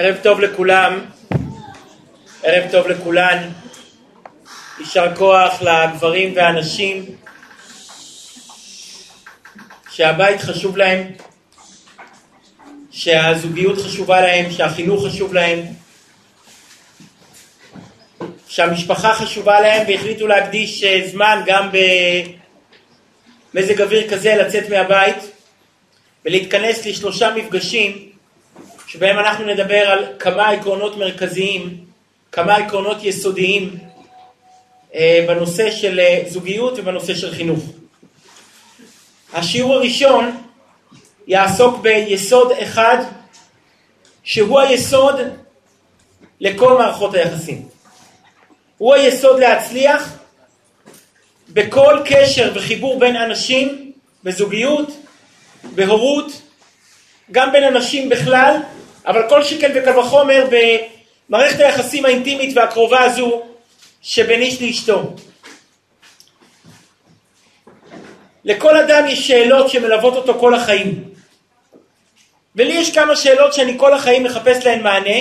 ערב טוב לכולם, ערב טוב לכולן, יישר כוח לגברים והנשים. שהבית חשוב להם, שהזוגיות חשובה להם, שהחינוך חשוב להם, שהמשפחה חשובה להם והחליטו להקדיש אה, זמן גם במזג אוויר כזה לצאת מהבית ולהתכנס לשלושה מפגשים שבהם אנחנו נדבר על כמה עקרונות מרכזיים, כמה עקרונות יסודיים אה, בנושא של אה, זוגיות ובנושא של חינוך. השיעור הראשון יעסוק ביסוד אחד שהוא היסוד לכל מערכות היחסים. הוא היסוד להצליח בכל קשר וחיבור בין אנשים, בזוגיות, בהורות, גם בין אנשים בכלל, אבל כל שכן וקל וחומר במערכת היחסים האינטימית והקרובה הזו שבין איש לאשתו. לכל אדם יש שאלות שמלוות אותו כל החיים. ולי יש כמה שאלות שאני כל החיים מחפש להן מענה.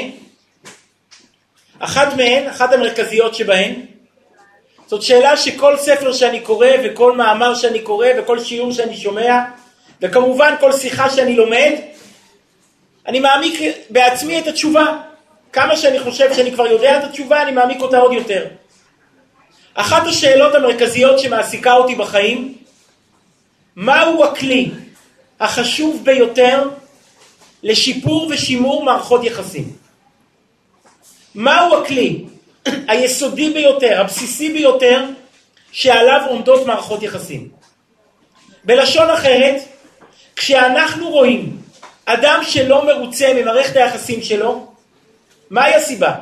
אחת מהן, אחת המרכזיות שבהן, זאת שאלה שכל ספר שאני קורא וכל מאמר שאני קורא וכל שיעור שאני שומע וכמובן כל שיחה שאני לומד, אני מעמיק בעצמי את התשובה. כמה שאני חושב שאני כבר יודע את התשובה, אני מעמיק אותה עוד יותר. אחת השאלות המרכזיות שמעסיקה אותי בחיים, מהו הכלי החשוב ביותר לשיפור ושימור מערכות יחסים? מהו הכלי היסודי ביותר, הבסיסי ביותר, שעליו עומדות מערכות יחסים? בלשון אחרת, כשאנחנו רואים אדם שלא מרוצה ממערכת היחסים שלו, מהי הסיבה?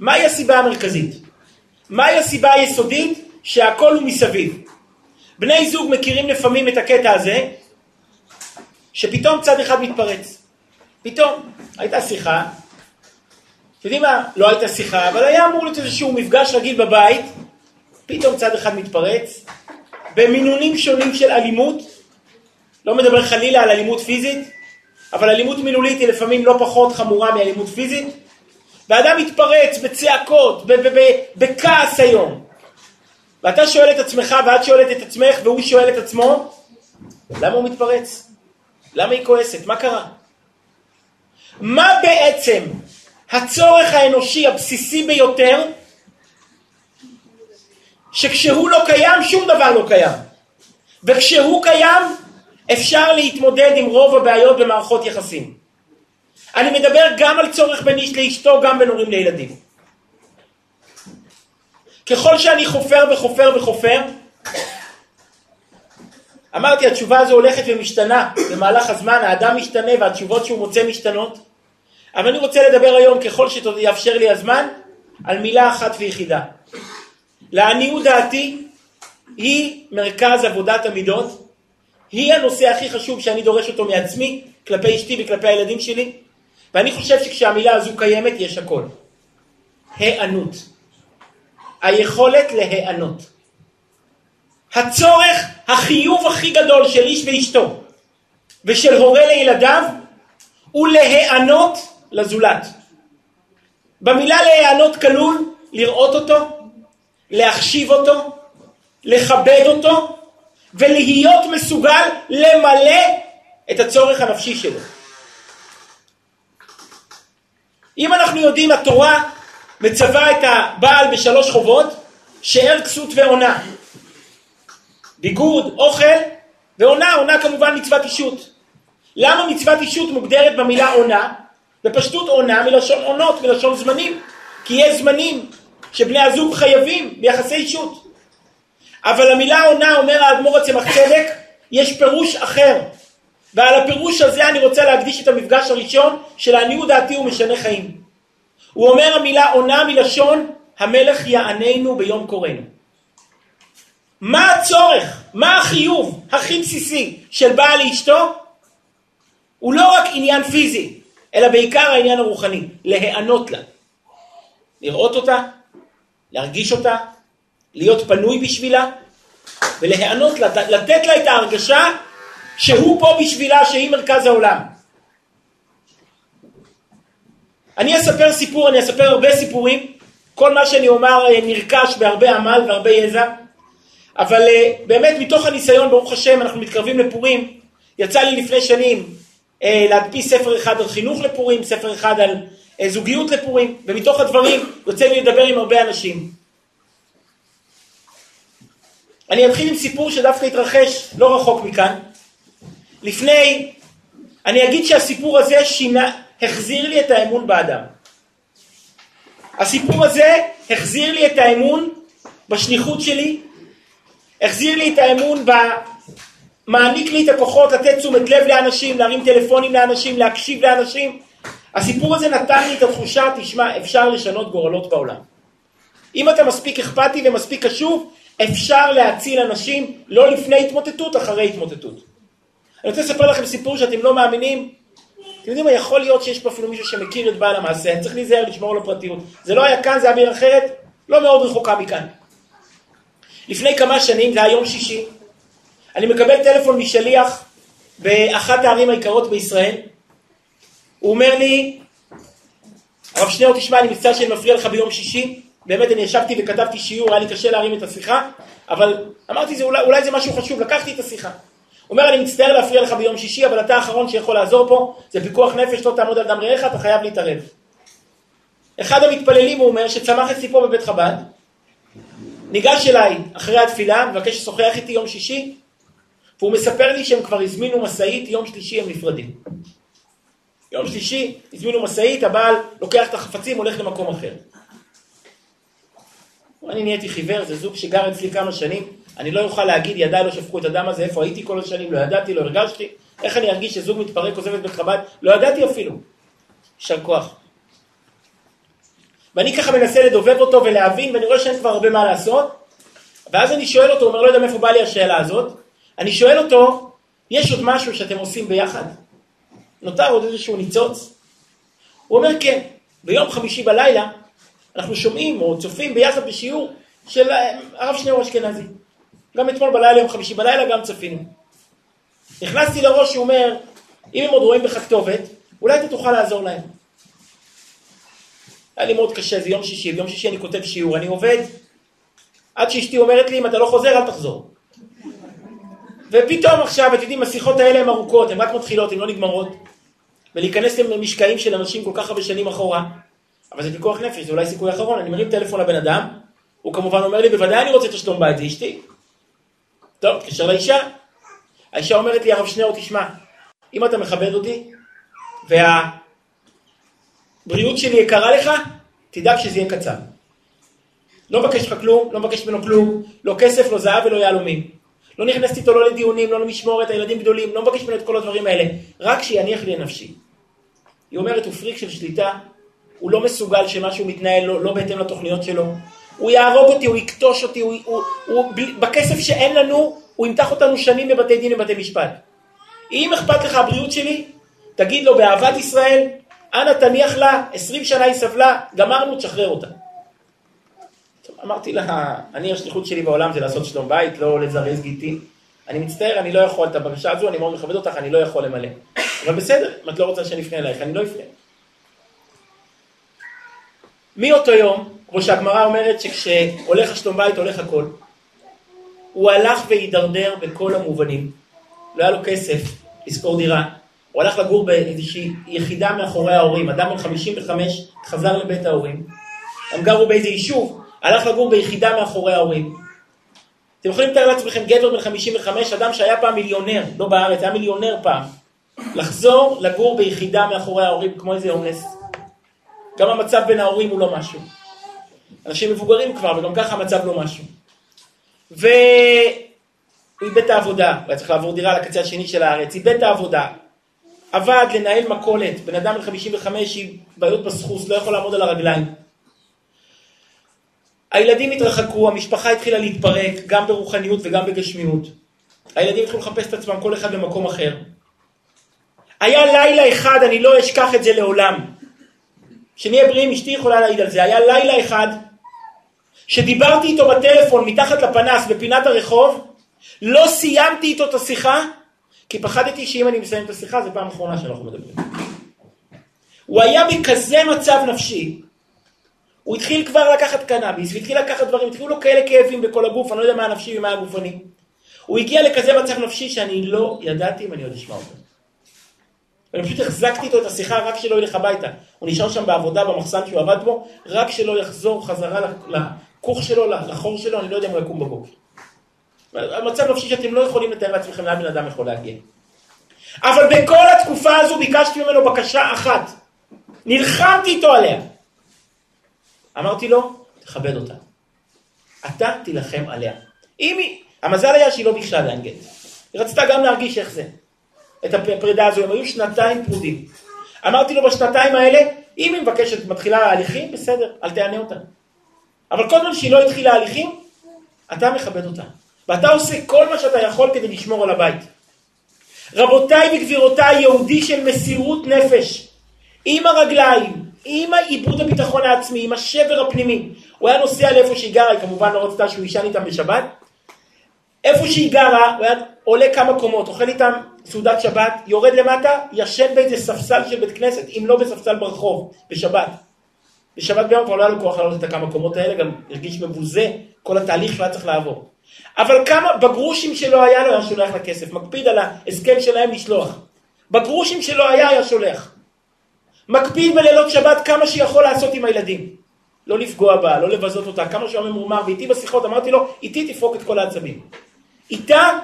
מהי הסיבה המרכזית? מהי הסיבה היסודית? שהכל הוא מסביב. בני זוג מכירים לפעמים את הקטע הזה, שפתאום צד אחד מתפרץ. פתאום, הייתה שיחה, אתם יודעים מה? לא הייתה שיחה, אבל היה אמור להיות איזשהו מפגש רגיל בבית, פתאום צד אחד מתפרץ, במינונים שונים של אלימות, לא מדבר חלילה על אלימות פיזית, אבל אלימות מילולית היא לפעמים לא פחות חמורה מאלימות פיזית, ואדם מתפרץ בצעקות, בכעס היום. ואתה שואל את עצמך ואת שואלת את עצמך והוא שואל את עצמו, למה הוא מתפרץ? למה היא כועסת? מה קרה? מה בעצם הצורך האנושי הבסיסי ביותר שכשהוא לא קיים שום דבר לא קיים וכשהוא קיים אפשר להתמודד עם רוב הבעיות במערכות יחסים. אני מדבר גם על צורך בין איש לאשתו, גם בין הורים לילדים. ככל שאני חופר וחופר וחופר, אמרתי, התשובה הזו הולכת ומשתנה במהלך הזמן, האדם משתנה והתשובות שהוא מוצא משתנות, אבל אני רוצה לדבר היום, ככל שיאפשר לי הזמן, על מילה אחת ויחידה. לעניות דעתי, היא מרכז עבודת המידות, היא הנושא הכי חשוב שאני דורש אותו מעצמי, כלפי אשתי וכלפי הילדים שלי, ואני חושב שכשהמילה הזו קיימת יש הכל. היענות. היכולת להיענות. הצורך, החיוב הכי גדול של איש ואשתו ושל הורה לילדיו הוא להיענות לזולת. במילה להיענות כלול לראות אותו, להחשיב אותו, לכבד אותו ולהיות מסוגל למלא את הצורך הנפשי שלו. אם אנחנו יודעים, התורה מצווה את הבעל בשלוש חובות, שאר כסות ועונה. ביגוד, אוכל ועונה, עונה כמובן מצוות אישות. למה מצוות אישות מוגדרת במילה עונה? בפשטות עונה מלשון עונות, מלשון זמנים. כי יש זמנים שבני הזוג חייבים ביחסי אישות. אבל המילה עונה, אומר האדמו"ר הצמח צדק, יש פירוש אחר. ועל הפירוש הזה אני רוצה להקדיש את המפגש הראשון של העניות דעתי הוא משנה חיים. הוא אומר המילה עונה מלשון המלך יעננו ביום קוראנו. מה הצורך, מה החיוב הכי בסיסי של בעל לאשתו? הוא לא רק עניין פיזי, אלא בעיקר העניין הרוחני, להיענות לה. לראות אותה, להרגיש אותה, להיות פנוי בשבילה ולהיענות לה, לתת לה את ההרגשה שהוא פה בשבילה, שהיא מרכז העולם. אני אספר סיפור, אני אספר הרבה סיפורים, כל מה שאני אומר אה, נרכש בהרבה עמל והרבה יזע, אבל אה, באמת מתוך הניסיון, ברוך השם, אנחנו מתקרבים לפורים, יצא לי לפני שנים אה, להדפיס ספר אחד על חינוך לפורים, ספר אחד על זוגיות לפורים, ומתוך הדברים יוצא לי לדבר עם הרבה אנשים. אני אתחיל עם סיפור שדווקא התרחש לא רחוק מכאן. לפני, אני אגיד שהסיפור הזה שינה, החזיר לי את האמון באדם. הסיפור הזה החזיר לי את האמון בשליחות שלי, החזיר לי את האמון ב... מעניק לי את הכוחות לתת תשומת לב לאנשים, להרים טלפונים לאנשים, להקשיב לאנשים. הסיפור הזה נתן לי את התחושה, תשמע, אפשר לשנות גורלות בעולם. אם אתה מספיק אכפתי ומספיק קשוב, אפשר להציל אנשים לא לפני התמוטטות, אחרי התמוטטות. אני רוצה לספר לכם סיפור שאתם לא מאמינים. אתם יודעים מה, יכול להיות שיש פה אפילו מישהו שמכיר את בעל המעשה, צריך להיזהר לשמור על הפרטיות. זה לא היה כאן, זה היה בעיר אחרת, לא מאוד רחוקה מכאן. לפני כמה שנים, זה היה יום שישי, אני מקבל טלפון משליח באחת הערים היקרות בישראל, הוא אומר לי, הרב שניאור, תשמע, אני מצטער שאני מפריע לך ביום שישי, באמת אני ישבתי וכתבתי שיעור, היה לי קשה להרים את השיחה, אבל אמרתי, זה, אולי, אולי זה משהו חשוב, לקחתי את השיחה. הוא אומר, אני מצטער להפריע לך ביום שישי, אבל אתה האחרון שיכול לעזור פה, זה פיקוח נפש, לא תעמוד על דם רעך, אתה חייב להתערב. אחד המתפללים, הוא אומר, שצמח אצלי פה בבית חב"ד, ניגש אליי אחרי התפילה, מבקש לשוחח איתי יום שישי, והוא מספר לי שהם כבר הזמינו משאית, יום שלישי הם נפרדים. יום שלישי הזמינו משאית, הבעל לוקח את החפצים, הולך למקום אחר. אני נהייתי חיוור, זה זוג שגר אצלי כמה שנים, אני לא אוכל להגיד, ידיי לא שפכו את הדם הזה, איפה הייתי כל השנים, לא ידעתי, לא הרגשתי, איך אני ארגיש שזוג מתפרק, עוזב את בית חב"ד, לא ידעתי אפילו. יישר כוח. ואני ככה מנסה לדובב אותו ולהבין, ואני רואה שאין כבר הרבה מה לעשות, ואז אני שואל אותו, הוא אומר, לא יודע מאיפה באה לי השאלה הזאת, אני שואל אותו, יש עוד משהו שאתם עושים ביחד? נותר עוד איזשהו ניצוץ? הוא אומר, כן, ביום חמישי בלילה אנחנו שומעים או צופים ביחד בשיעור של הרב שניאור אשכנזי. גם אתמול בלילה, יום חמישי בלילה, גם צפינו. נכנסתי לראש, הוא אומר, אם הם עוד רואים בך כתובת, אולי אתה תוכל לעזור להם. היה לי מאוד קשה, זה יום שישי, ביום שישי אני כותב שיעור, אני עובד, עד שאשתי אומרת לי, אם אתה לא חוזר, אל תחזור. ופתאום עכשיו, אתם יודעים, השיחות האלה הן ארוכות, הן רק מתחילות, הן לא נגמרות. ולהיכנס למשקעים של אנשים כל כך הרבה שנים אחורה, אבל זה פיקוח נפש, זה אולי סיכוי אחרון, אני מרים טלפון לבן אדם, הוא כמובן אומר לי, בוודאי אני רוצה תשלום בית, זה אשתי. טוב, תקשר לאישה. האישה אומרת לי, הרב שניאור, תשמע, אם אתה מכבד אותי, והבריאות שלי יקרה לך, תדאג שזה יהיה קצר. לא מבקש לך כלום, לא מבקש ממנו כלום, לא כסף, לא זהב ולא יהלומים. לא נכנסת איתו לא לדיונים, לא למשמורת, הילדים גדולים, לא מבקש ממנו את כל הדברים האלה, רק שיניח לי לנפשי. היא אומרת, הוא פריק של שליטה, הוא לא מסוגל שמשהו מתנהל לא, לא בהתאם לתוכניות שלו, הוא יהרוג אותי, הוא יקטוש אותי, הוא, הוא, הוא, בכסף שאין לנו, הוא ימתח אותנו שנים בבתי דין ובתי משפט. אם אכפת לך הבריאות שלי, תגיד לו באהבת ישראל, אנא תניח לה, עשרים שנה היא סבלה, גמרנו, תשחרר אותה. אמרתי לה, אני השליחות שלי בעולם זה לעשות שלום בית, לא לזרז גיטי. אני מצטער, אני לא יכול, את הבקשה הזו, אני מאוד מכבד אותך, אני לא יכול למלא. אבל בסדר, אם את לא רוצה שאני אפנה אלייך, אני לא אפנה. מאותו יום, כמו שהגמרא אומרת שכשהולך השלום בית הולך הכל, הוא הלך והידרדר בכל המובנים. לא היה לו כסף לשכור דירה, הוא הלך לגור באיזושהי יחידה מאחורי ההורים, אדם בן 55 חזר לבית ההורים, הם גרו באיזה יישוב, הלך לגור ביחידה מאחורי ההורים. אתם יכולים לתאר לעצמכם גבר בן 55, אדם שהיה פעם מיליונר, לא בארץ, היה מיליונר פעם, לחזור לגור ביחידה מאחורי ההורים כמו איזה אונס. גם המצב בין ההורים הוא לא משהו. אנשים מבוגרים כבר, וגם ככה המצב לא משהו. והוא איבד את העבודה, הוא היה צריך לעבור דירה לקצה השני של הארץ, איבד את העבודה, עבד לנהל מכולת, בן אדם בן 55 עם בעיות בסחוס, לא יכול לעמוד על הרגליים. הילדים התרחקו, המשפחה התחילה להתפרק, גם ברוחניות וגם בגשמיות. הילדים התחילו לחפש את עצמם, כל אחד במקום אחר. היה לילה אחד, אני לא אשכח את זה לעולם. שנהיה בריאים, אשתי יכולה להעיד על זה. היה לילה אחד שדיברתי איתו בטלפון מתחת לפנס בפינת הרחוב, לא סיימתי איתו את השיחה, כי פחדתי שאם אני מסיים את השיחה, זו פעם אחרונה שאנחנו מדברים. הוא היה בכזה מצב נפשי, הוא התחיל כבר לקחת קנאביס, והתחיל לקחת דברים, התחילו לו כאלה כאבים בכל הגוף, אני לא יודע מה הנפשי ומה הגופני. הוא הגיע לכזה מצב נפשי שאני לא ידעתי אם אני עוד אשמע אותו. אני פשוט החזקתי איתו את השיחה רק שלא ילך הביתה. הוא נשאר שם בעבודה במחסן שהוא עבד בו, רק שלא יחזור חזרה לכוך שלו, לחור שלו, אני לא יודע אם הוא יקום בבוקר. המצב נפשי שאתם לא יכולים לתאר לעצמכם לאן בן אדם יכול להגיע. אבל בכל התקופה הזו ביקשתי ממנו בקשה אחת. נלחמתי איתו עליה. אמרתי לו, תכבד אותה. אתה תילחם עליה. אם היא, המזל היה שהיא לא ביקשה גט. היא רצתה גם להרגיש איך זה. את הפרידה הזו, הם היו שנתיים פרודים. אמרתי לו בשנתיים האלה, אם היא מבקשת, מתחילה ההליכים, בסדר, אל תענה אותה. אבל כל זמן שהיא לא התחילה ההליכים, אתה מכבד אותה. ואתה עושה כל מה שאתה יכול כדי לשמור על הבית. רבותיי וגבירותיי, יהודי של מסירות נפש, עם הרגליים, עם האיבוד הביטחון העצמי, עם השבר הפנימי. הוא היה נוסע לאיפה שהיא גרה, היא כמובן לא רצתה שהוא יישן איתם בשבת. איפה שהיא גרה, הוא היה עולה כמה קומות, אוכל איתם סעודת שבת, יורד למטה, ישן באיזה ספסל של בית כנסת, אם לא בספסל ברחוב, בשבת. בשבת ביום כבר לא היה לו כוח לעלות את הכמה קומות האלה, גם הרגיש מבוזה כל התהליך שהוא היה צריך לעבור. אבל כמה, בגרושים שלו היה לו, היה שולח לה כסף, מקפיד על ההסכם שלהם לשלוח. בגרושים שלו היה, היה שולח. מקפיד בלילות שבת כמה שיכול לעשות עם הילדים. לא לפגוע בה, לא לבזות אותה, כמה שהוא היה ממורמר, ואיתי בשיחות אמרתי לו, איתי תפרוק את כל העצבים. איתה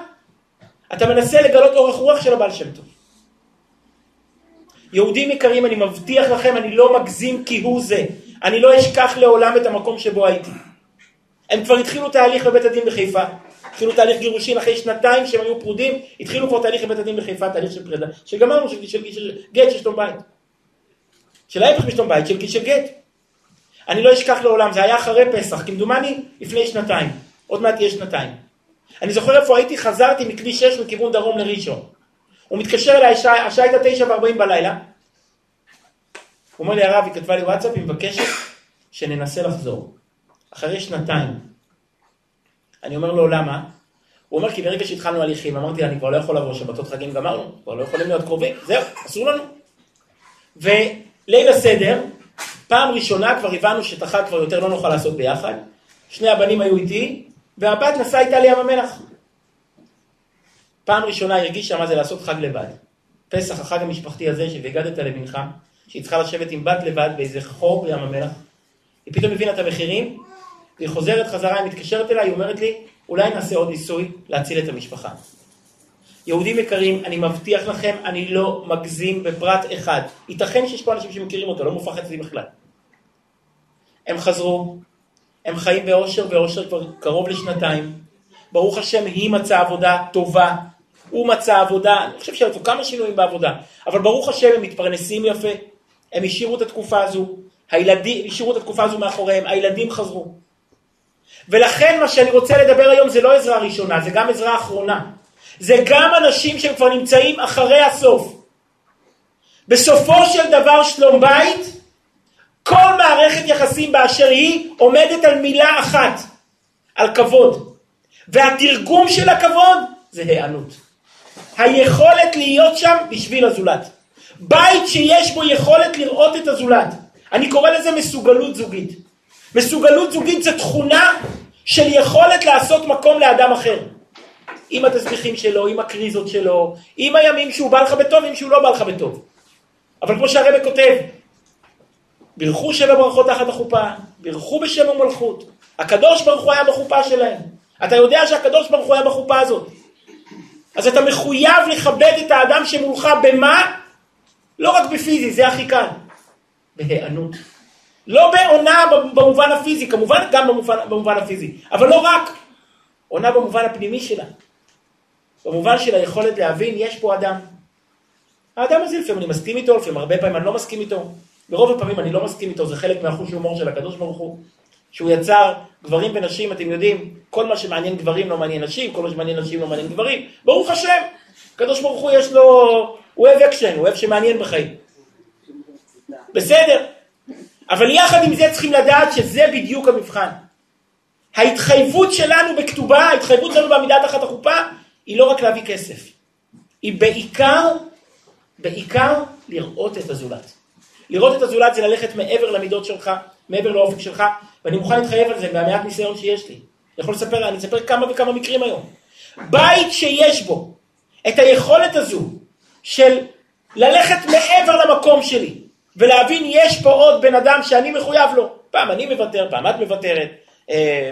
אתה מנסה לגלות אורך רוח של הבעל שם טוב. יהודים יקרים, אני מבטיח לכם, אני לא מגזים כהוא זה. אני לא אשכח לעולם את המקום שבו הייתי. הם כבר התחילו תהליך בבית הדין בחיפה. התחילו תהליך גירושין אחרי שנתיים שהם היו פרודים, התחילו כבר תהליך בבית הדין בחיפה, תהליך של פרידה, שגמרנו, של, של, של גט של שלום בית. של ההפך משלום בית, של, של גט. אני לא אשכח לעולם, זה היה אחרי פסח, כמדומני לפני שנתיים. עוד מעט יהיה שנתיים. אני זוכר איפה הייתי, חזרתי מכביש 6 מכיוון דרום לראשון. הוא מתקשר אליי, השעה הייתה 9 ו-40 בלילה. הוא אומר לי, הרב, היא כתבה לי וואטסאפ, היא מבקשת שננסה לחזור. אחרי שנתיים. אני אומר לו, למה? הוא אומר, כי ברגע שהתחלנו הליכים, אמרתי אני כבר לא יכול לבוא שבתות חגים גמרנו, כבר לא יכולים להיות קרובים, זהו, אסור לנו. וליל הסדר, פעם ראשונה כבר הבנו שאת החג כבר יותר לא נוכל לעשות ביחד. שני הבנים היו איתי, והבת נסעה איתה לים המלח. פעם ראשונה הרגישה מה זה לעשות חג לבד. פסח, החג המשפחתי הזה, שהגדת לבנך, שהיא צריכה לשבת עם בת לבד באיזה חור בים המלח. היא פתאום הבינה את המחירים, והיא חוזרת חזרה, היא מתקשרת אליי, היא אומרת לי, אולי נעשה עוד ניסוי להציל את המשפחה. יהודים יקרים, אני מבטיח לכם, אני לא מגזים בפרט אחד. ייתכן שיש פה אנשים שמכירים אותו, לא מופרך אצלי בכלל. הם חזרו, הם חיים באושר ואושר כבר קרוב לשנתיים. ברוך השם, היא מצאה עבודה טובה, הוא מצא עבודה, אני חושב שהיו כמה שינויים בעבודה, אבל ברוך השם הם מתפרנסים יפה, הם השאירו את התקופה הזו, הילדים השאירו את התקופה הזו מאחוריהם, הילדים חזרו. ולכן מה שאני רוצה לדבר היום זה לא עזרה ראשונה, זה גם עזרה אחרונה. זה גם אנשים שהם כבר נמצאים אחרי הסוף. בסופו של דבר שלום בית כל מערכת יחסים באשר היא עומדת על מילה אחת, על כבוד. והתרגום של הכבוד זה היענות. היכולת להיות שם בשביל הזולת. בית שיש בו יכולת לראות את הזולת. אני קורא לזה מסוגלות זוגית. מסוגלות זוגית זה תכונה של יכולת לעשות מקום לאדם אחר. עם התסביכים שלו, עם הקריזות שלו, עם הימים שהוא בא לך בטוב, עם שהוא לא בא לך בטוב. אבל כמו שהרבא כותב, בירכו שבע ברכות תחת החופה, בירכו בשם ומלכות. הקדוש ברוך הוא היה בחופה שלהם. אתה יודע שהקדוש ברוך הוא היה בחופה הזאת. אז אתה מחויב לכבד את האדם שמולך במה? לא רק בפיזי, זה הכי קל. בהיענות. לא בעונה במובן הפיזי, כמובן גם במובן, במובן הפיזי, אבל לא רק. עונה במובן הפנימי שלה. במובן של היכולת להבין, יש פה אדם. האדם הזה לפעמים אני מסכים איתו, לפעמים הרבה פעמים אני לא מסכים איתו. ברוב הפעמים אני לא מסכים איתו, זה חלק מהחוש הומור של הקדוש ברוך הוא. שהוא יצר גברים ונשים, אתם יודעים, כל מה שמעניין גברים לא מעניין נשים, כל מה שמעניין נשים לא מעניין גברים. ברוך השם, הקדוש ברוך הוא יש לו, הוא אוהב אקשן, הוא אוהב שמעניין בחיים. בסדר. אבל יחד עם זה צריכים לדעת שזה בדיוק המבחן. ההתחייבות שלנו בכתובה, ההתחייבות שלנו בעמידה תחת החופה, היא לא רק להביא כסף. היא בעיקר, בעיקר לראות את הזולת. לראות את הזולת זה ללכת מעבר למידות שלך, מעבר לאופק שלך, ואני מוכן להתחייב על זה מהמעט ניסיון שיש לי. אני יכול לספר, אני אספר כמה וכמה מקרים היום. בית שיש בו את היכולת הזו של ללכת מעבר למקום שלי, ולהבין יש פה עוד בן אדם שאני מחויב לו. פעם אני מוותר, פעם את מוותרת, אה,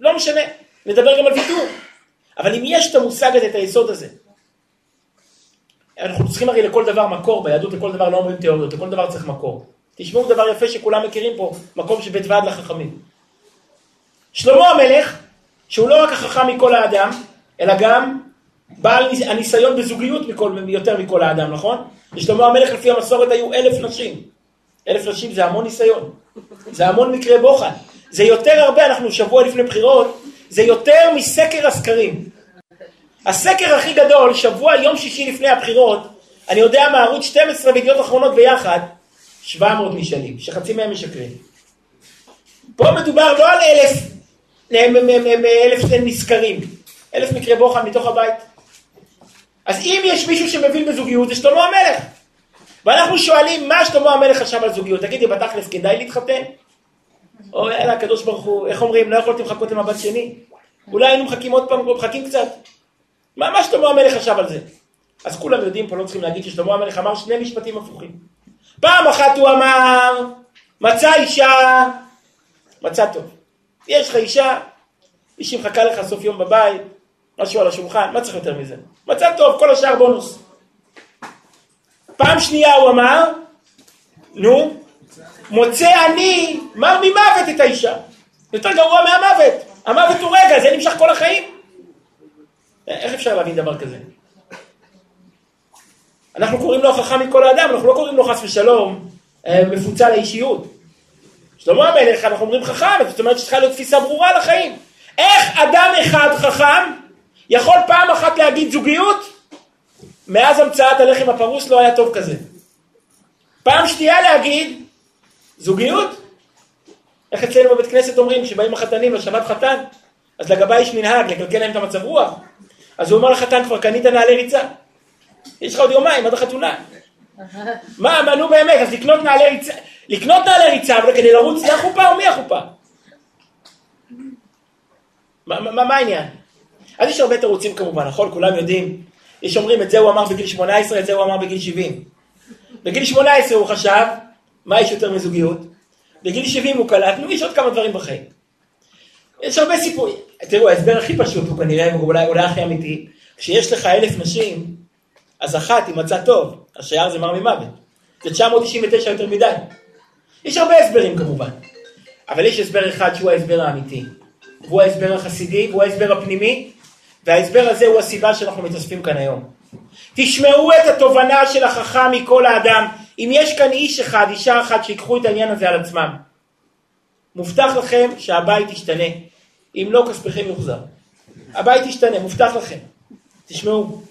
לא משנה, נדבר גם על ויתור. אבל אם יש את המושג הזה, את היסוד הזה, אנחנו צריכים הרי לכל דבר מקור, ביהדות לכל דבר לא אומרים תיאוריות, לכל דבר צריך מקור. תשמעו דבר יפה שכולם מכירים פה, מקום של בית ועד לחכמים. שלמה המלך, שהוא לא רק החכם מכל האדם, אלא גם בעל הניסיון בזוגיות מכל, יותר מכל האדם, נכון? לשלמה המלך לפי המסורת היו אלף נשים. אלף נשים זה המון ניסיון, זה המון מקרי בוחן. זה יותר הרבה, אנחנו שבוע לפני בחירות, זה יותר מסקר הסקרים. הסקר הכי גדול, שבוע, יום שישי לפני הבחירות, אני יודע מה, ערוץ 12 וידיעות אחרונות ביחד, 700 נשאלים, שחצי מהם משקרים. פה מדובר לא על אלף, אלף נזכרים, אלף מקרי בוחן מתוך הבית. אז אם יש מישהו שמבין בזוגיות, זה שלמה המלך. ואנחנו שואלים, מה שלמה המלך חשב על זוגיות? תגידי, בתכלס כדאי להתחתן? או יאללה, הקדוש ברוך הוא, איך אומרים, לא יכולתם לחכות למבט שני? אולי היינו מחכים עוד פעם, מחכים קצת. מה, מה שלמה המלך חשב על זה? אז כולם יודעים פה, לא צריכים להגיד ששלמה המלך אמר שני משפטים הפוכים. פעם אחת הוא אמר, מצא אישה, מצא טוב. יש לך אישה, מישהי מחכה לך סוף יום בבית, משהו על השולחן, מה צריך יותר מזה? מצא טוב, כל השאר בונוס. פעם שנייה הוא אמר, נו, מוצא אני מר ממוות את האישה. יותר גרוע מהמוות. המוות הוא רגע, זה נמשך כל החיים. איך אפשר להבין דבר כזה? אנחנו קוראים לו החכם מכל האדם, אנחנו לא קוראים לו חס ושלום אה, מפוצל האישיות. שלמה המלך, אנחנו אומרים חכם, זאת אומרת שצריכה להיות תפיסה ברורה לחיים. איך אדם אחד חכם יכול פעם אחת להגיד זוגיות? מאז המצאת הלחם הפרוס לא היה טוב כזה. פעם שנייה להגיד זוגיות? איך אצלנו בבית כנסת אומרים, כשבאים החתנים לשבת חתן, אז לגבי יש מנהג לקלקל להם את המצב רוח. אז הוא אומר לחתן, כבר קנית נעלי ריצה. יש לך עוד יומיים עד החתונה. מה, מה, נו באמת, אז לקנות נעלי ריצה, לקנות נעלי ריצה, אבל כדי לרוץ זה החופה או מי החופה? מה העניין? אז יש הרבה תירוצים כמובן, נכון? כולם יודעים. יש אומרים, את זה הוא אמר בגיל 18, את זה הוא אמר בגיל 70. בגיל 18 הוא חשב, מה יש יותר מזוגיות? בגיל 70 הוא קלט, נו, יש עוד כמה דברים בחיים. יש הרבה סיפורים. תראו, ההסבר הכי פשוט הוא כנראה, אולי, אולי הכי אמיתי, כשיש לך אלף נשים, אז אחת היא מצא טוב, השאר זה מר ממוות. זה 999 יותר מדי. יש הרבה הסברים כמובן, אבל יש הסבר אחד שהוא ההסבר האמיתי. והוא ההסבר החסידי, והוא ההסבר הפנימי, וההסבר הזה הוא הסיבה שאנחנו מתאספים כאן היום. תשמעו את התובנה של החכם מכל האדם. אם יש כאן איש אחד, אישה אחת, שיקחו את העניין הזה על עצמם. מובטח לכם שהבית ישתנה. אם לא, כספיכם יוחזר. הבית ישתנה, מובטח לכם. תשמעו,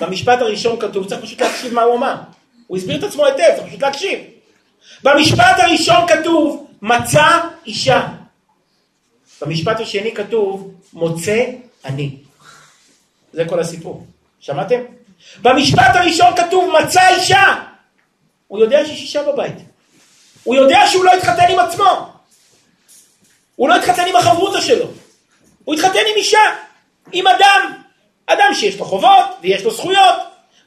במשפט הראשון כתוב, צריך פשוט להקשיב מה הוא אמר. הוא הסביר את עצמו היטב, צריך פשוט להקשיב. במשפט הראשון כתוב, מצא אישה. במשפט השני כתוב, מוצא אני. זה כל הסיפור. שמעתם? במשפט הראשון כתוב, מצא אישה. הוא יודע שיש אישה בבית. הוא יודע שהוא לא התחתן עם עצמו. הוא לא התחתן עם החברותא שלו. הוא התחתן עם אישה, עם אדם. אדם שיש לו חובות, ויש לו זכויות,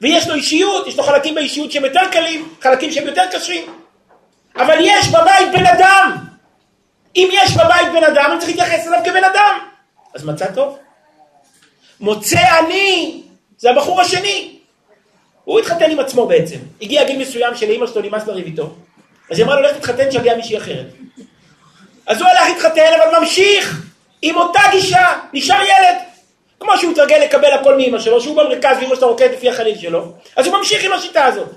ויש לו אישיות, יש לו חלקים באישיות שהם יותר קלים, חלקים שהם יותר קשים. אבל יש בבית בן אדם. אם יש בבית בן אדם, אני צריך להתייחס אליו כבן אדם. אז מצא טוב. מוצא אני, זה הבחור השני. הוא התחתן עם עצמו בעצם. הגיע גיל מסוים שלאמא שלו נמאס לריב איתו. אז היא אמרה לו, לך תתחתן, שיגיע מישהי אחרת. אז הוא הלך להתחתן, אבל ממשיך עם אותה גישה, נשאר ילד. כמו שהוא התרגל לקבל הכל מאמא שלו, שהוא במרכז ואמא שלו רוקדת לפי החליל שלו, אז הוא ממשיך עם השיטה הזאת.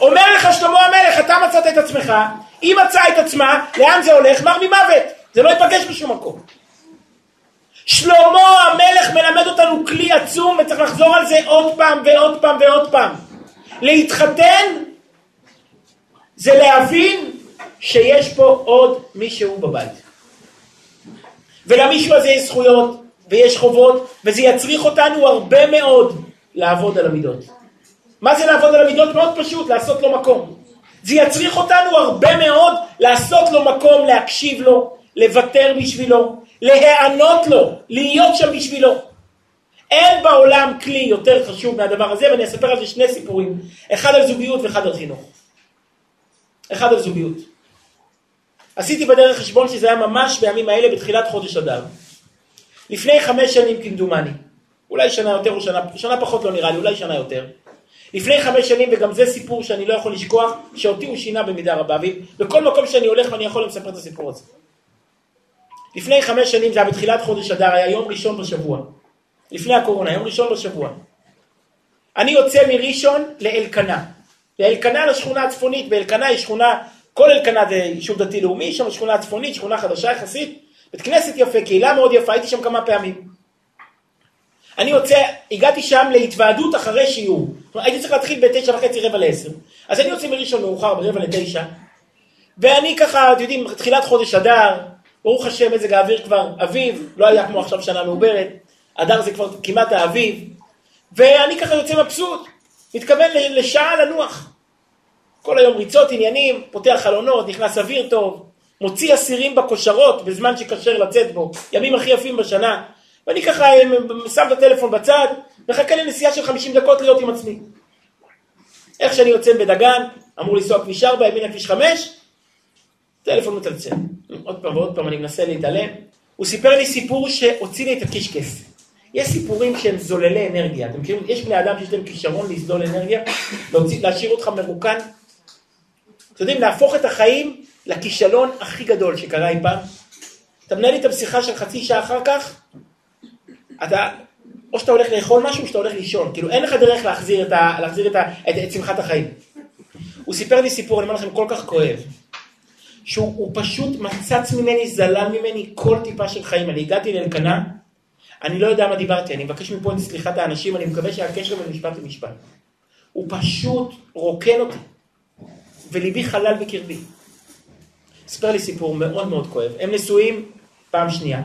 אומר לך שלמה המלך, אתה מצאת את עצמך, היא מצאה את עצמה, לאן זה הולך? מר ממוות. זה לא ייפגש בשום מקום. שלמה המלך מלמד אותנו כלי עצום וצריך לחזור על זה עוד פעם ועוד פעם ועוד פעם. להתחתן זה להבין שיש פה עוד מישהו בבית. ולמישהו הזה יש זכויות ויש חובות וזה יצריך אותנו הרבה מאוד לעבוד על המידות. מה זה לעבוד על המידות? מאוד פשוט, לעשות לו מקום. זה יצריך אותנו הרבה מאוד לעשות לו מקום, להקשיב לו, לוותר בשבילו, להיענות לו, להיות שם בשבילו. אין בעולם כלי יותר חשוב מהדבר הזה, ואני אספר על זה שני סיפורים, אחד על זוגיות ואחד על חינוך. אחד על זוגיות. עשיתי בדרך חשבון שזה היה ממש בימים האלה בתחילת חודש אדר. לפני חמש שנים כמדומני, אולי שנה יותר או שנה, שנה פחות לא נראה לי, אולי שנה יותר. לפני חמש שנים, וגם זה סיפור שאני לא יכול לשכוח, שאותי הוא שינה במידה רבה, ובכל מקום שאני הולך ואני יכול לספר את הסיפור הזה. לפני חמש שנים, זה היה בתחילת חודש אדר, היה יום ראשון בשבוע. לפני הקורונה, יום ראשון בשבוע. אני יוצא מראשון לאלקנה. לאלקנה לשכונה הצפונית, באלקנה היא שכונה, כל אלקנה זה יישוב דתי לאומי, שם שכונה צפונית, שכונה חדשה יחסית, בית כנסת יפה, קהילה מאוד יפה, הייתי שם כמה פעמים. אני יוצא, הגעתי שם להתוועדות אחרי שיעור. הייתי צריך להתחיל בתשע וחצי, רבע לעשר. אז אני יוצא מראשון מאוחר ברבע לתשע, ואני ככה, אתם יודעים, תחילת חודש אדר, ברוך השם מזג האוויר כבר אביב, לא היה כמו עכשיו שנה מעוברת, אדר זה כבר כמעט האביב, ואני ככה יוצא מבסוט, מתכוון לשעה לנוח. כל היום ריצות עניינים, פותח חלונות, נכנס אוויר טוב, מוציא אסירים בכושרות בזמן שכשר לצאת בו, ימים הכי יפים בשנה, ואני ככה אה, שם את הטלפון בצד, מחכה לנסיעה של 50 דקות להיות עם עצמי. איך שאני יוצא בדגן, אמור לנסוע כביש 4, ימינה כביש 5, טלפון מצלצל. עוד פעם ועוד פעם אני מנסה להתעלם. הוא סיפר לי סיפור שהוציא לי את הקישקס. יש סיפורים שהם זוללי אנרגיה. אתם מכירים? יש בני אדם שיש להם כישרון לזלול אנרגיה, להשאיר אותך מרוקן. אתם יודעים, להפוך את החיים לכישלון הכי גדול שקרה אי פעם. אתה מנהל איתם שיחה של חצי שעה אחר כך, אתה, או שאתה הולך לאכול משהו, או שאתה הולך לישון. כאילו, אין לך דרך להחזיר את, ה, להחזיר את, ה, את, את שמחת החיים. הוא סיפר לי סיפור, אני אומר לכם, כל כך כואב. שהוא פשוט מצץ ממני, זלל ממני כל טיפה של חיים. אני הגעתי לאלקנה, אני לא יודע מה דיברתי, אני מבקש מפה את סליחת האנשים, אני מקווה שהקשר בין משפט למשפט. הוא פשוט רוקן אותי, וליבי חלל בקרבי. סיפר לי סיפור מאוד מאוד כואב. הם נשואים פעם שנייה.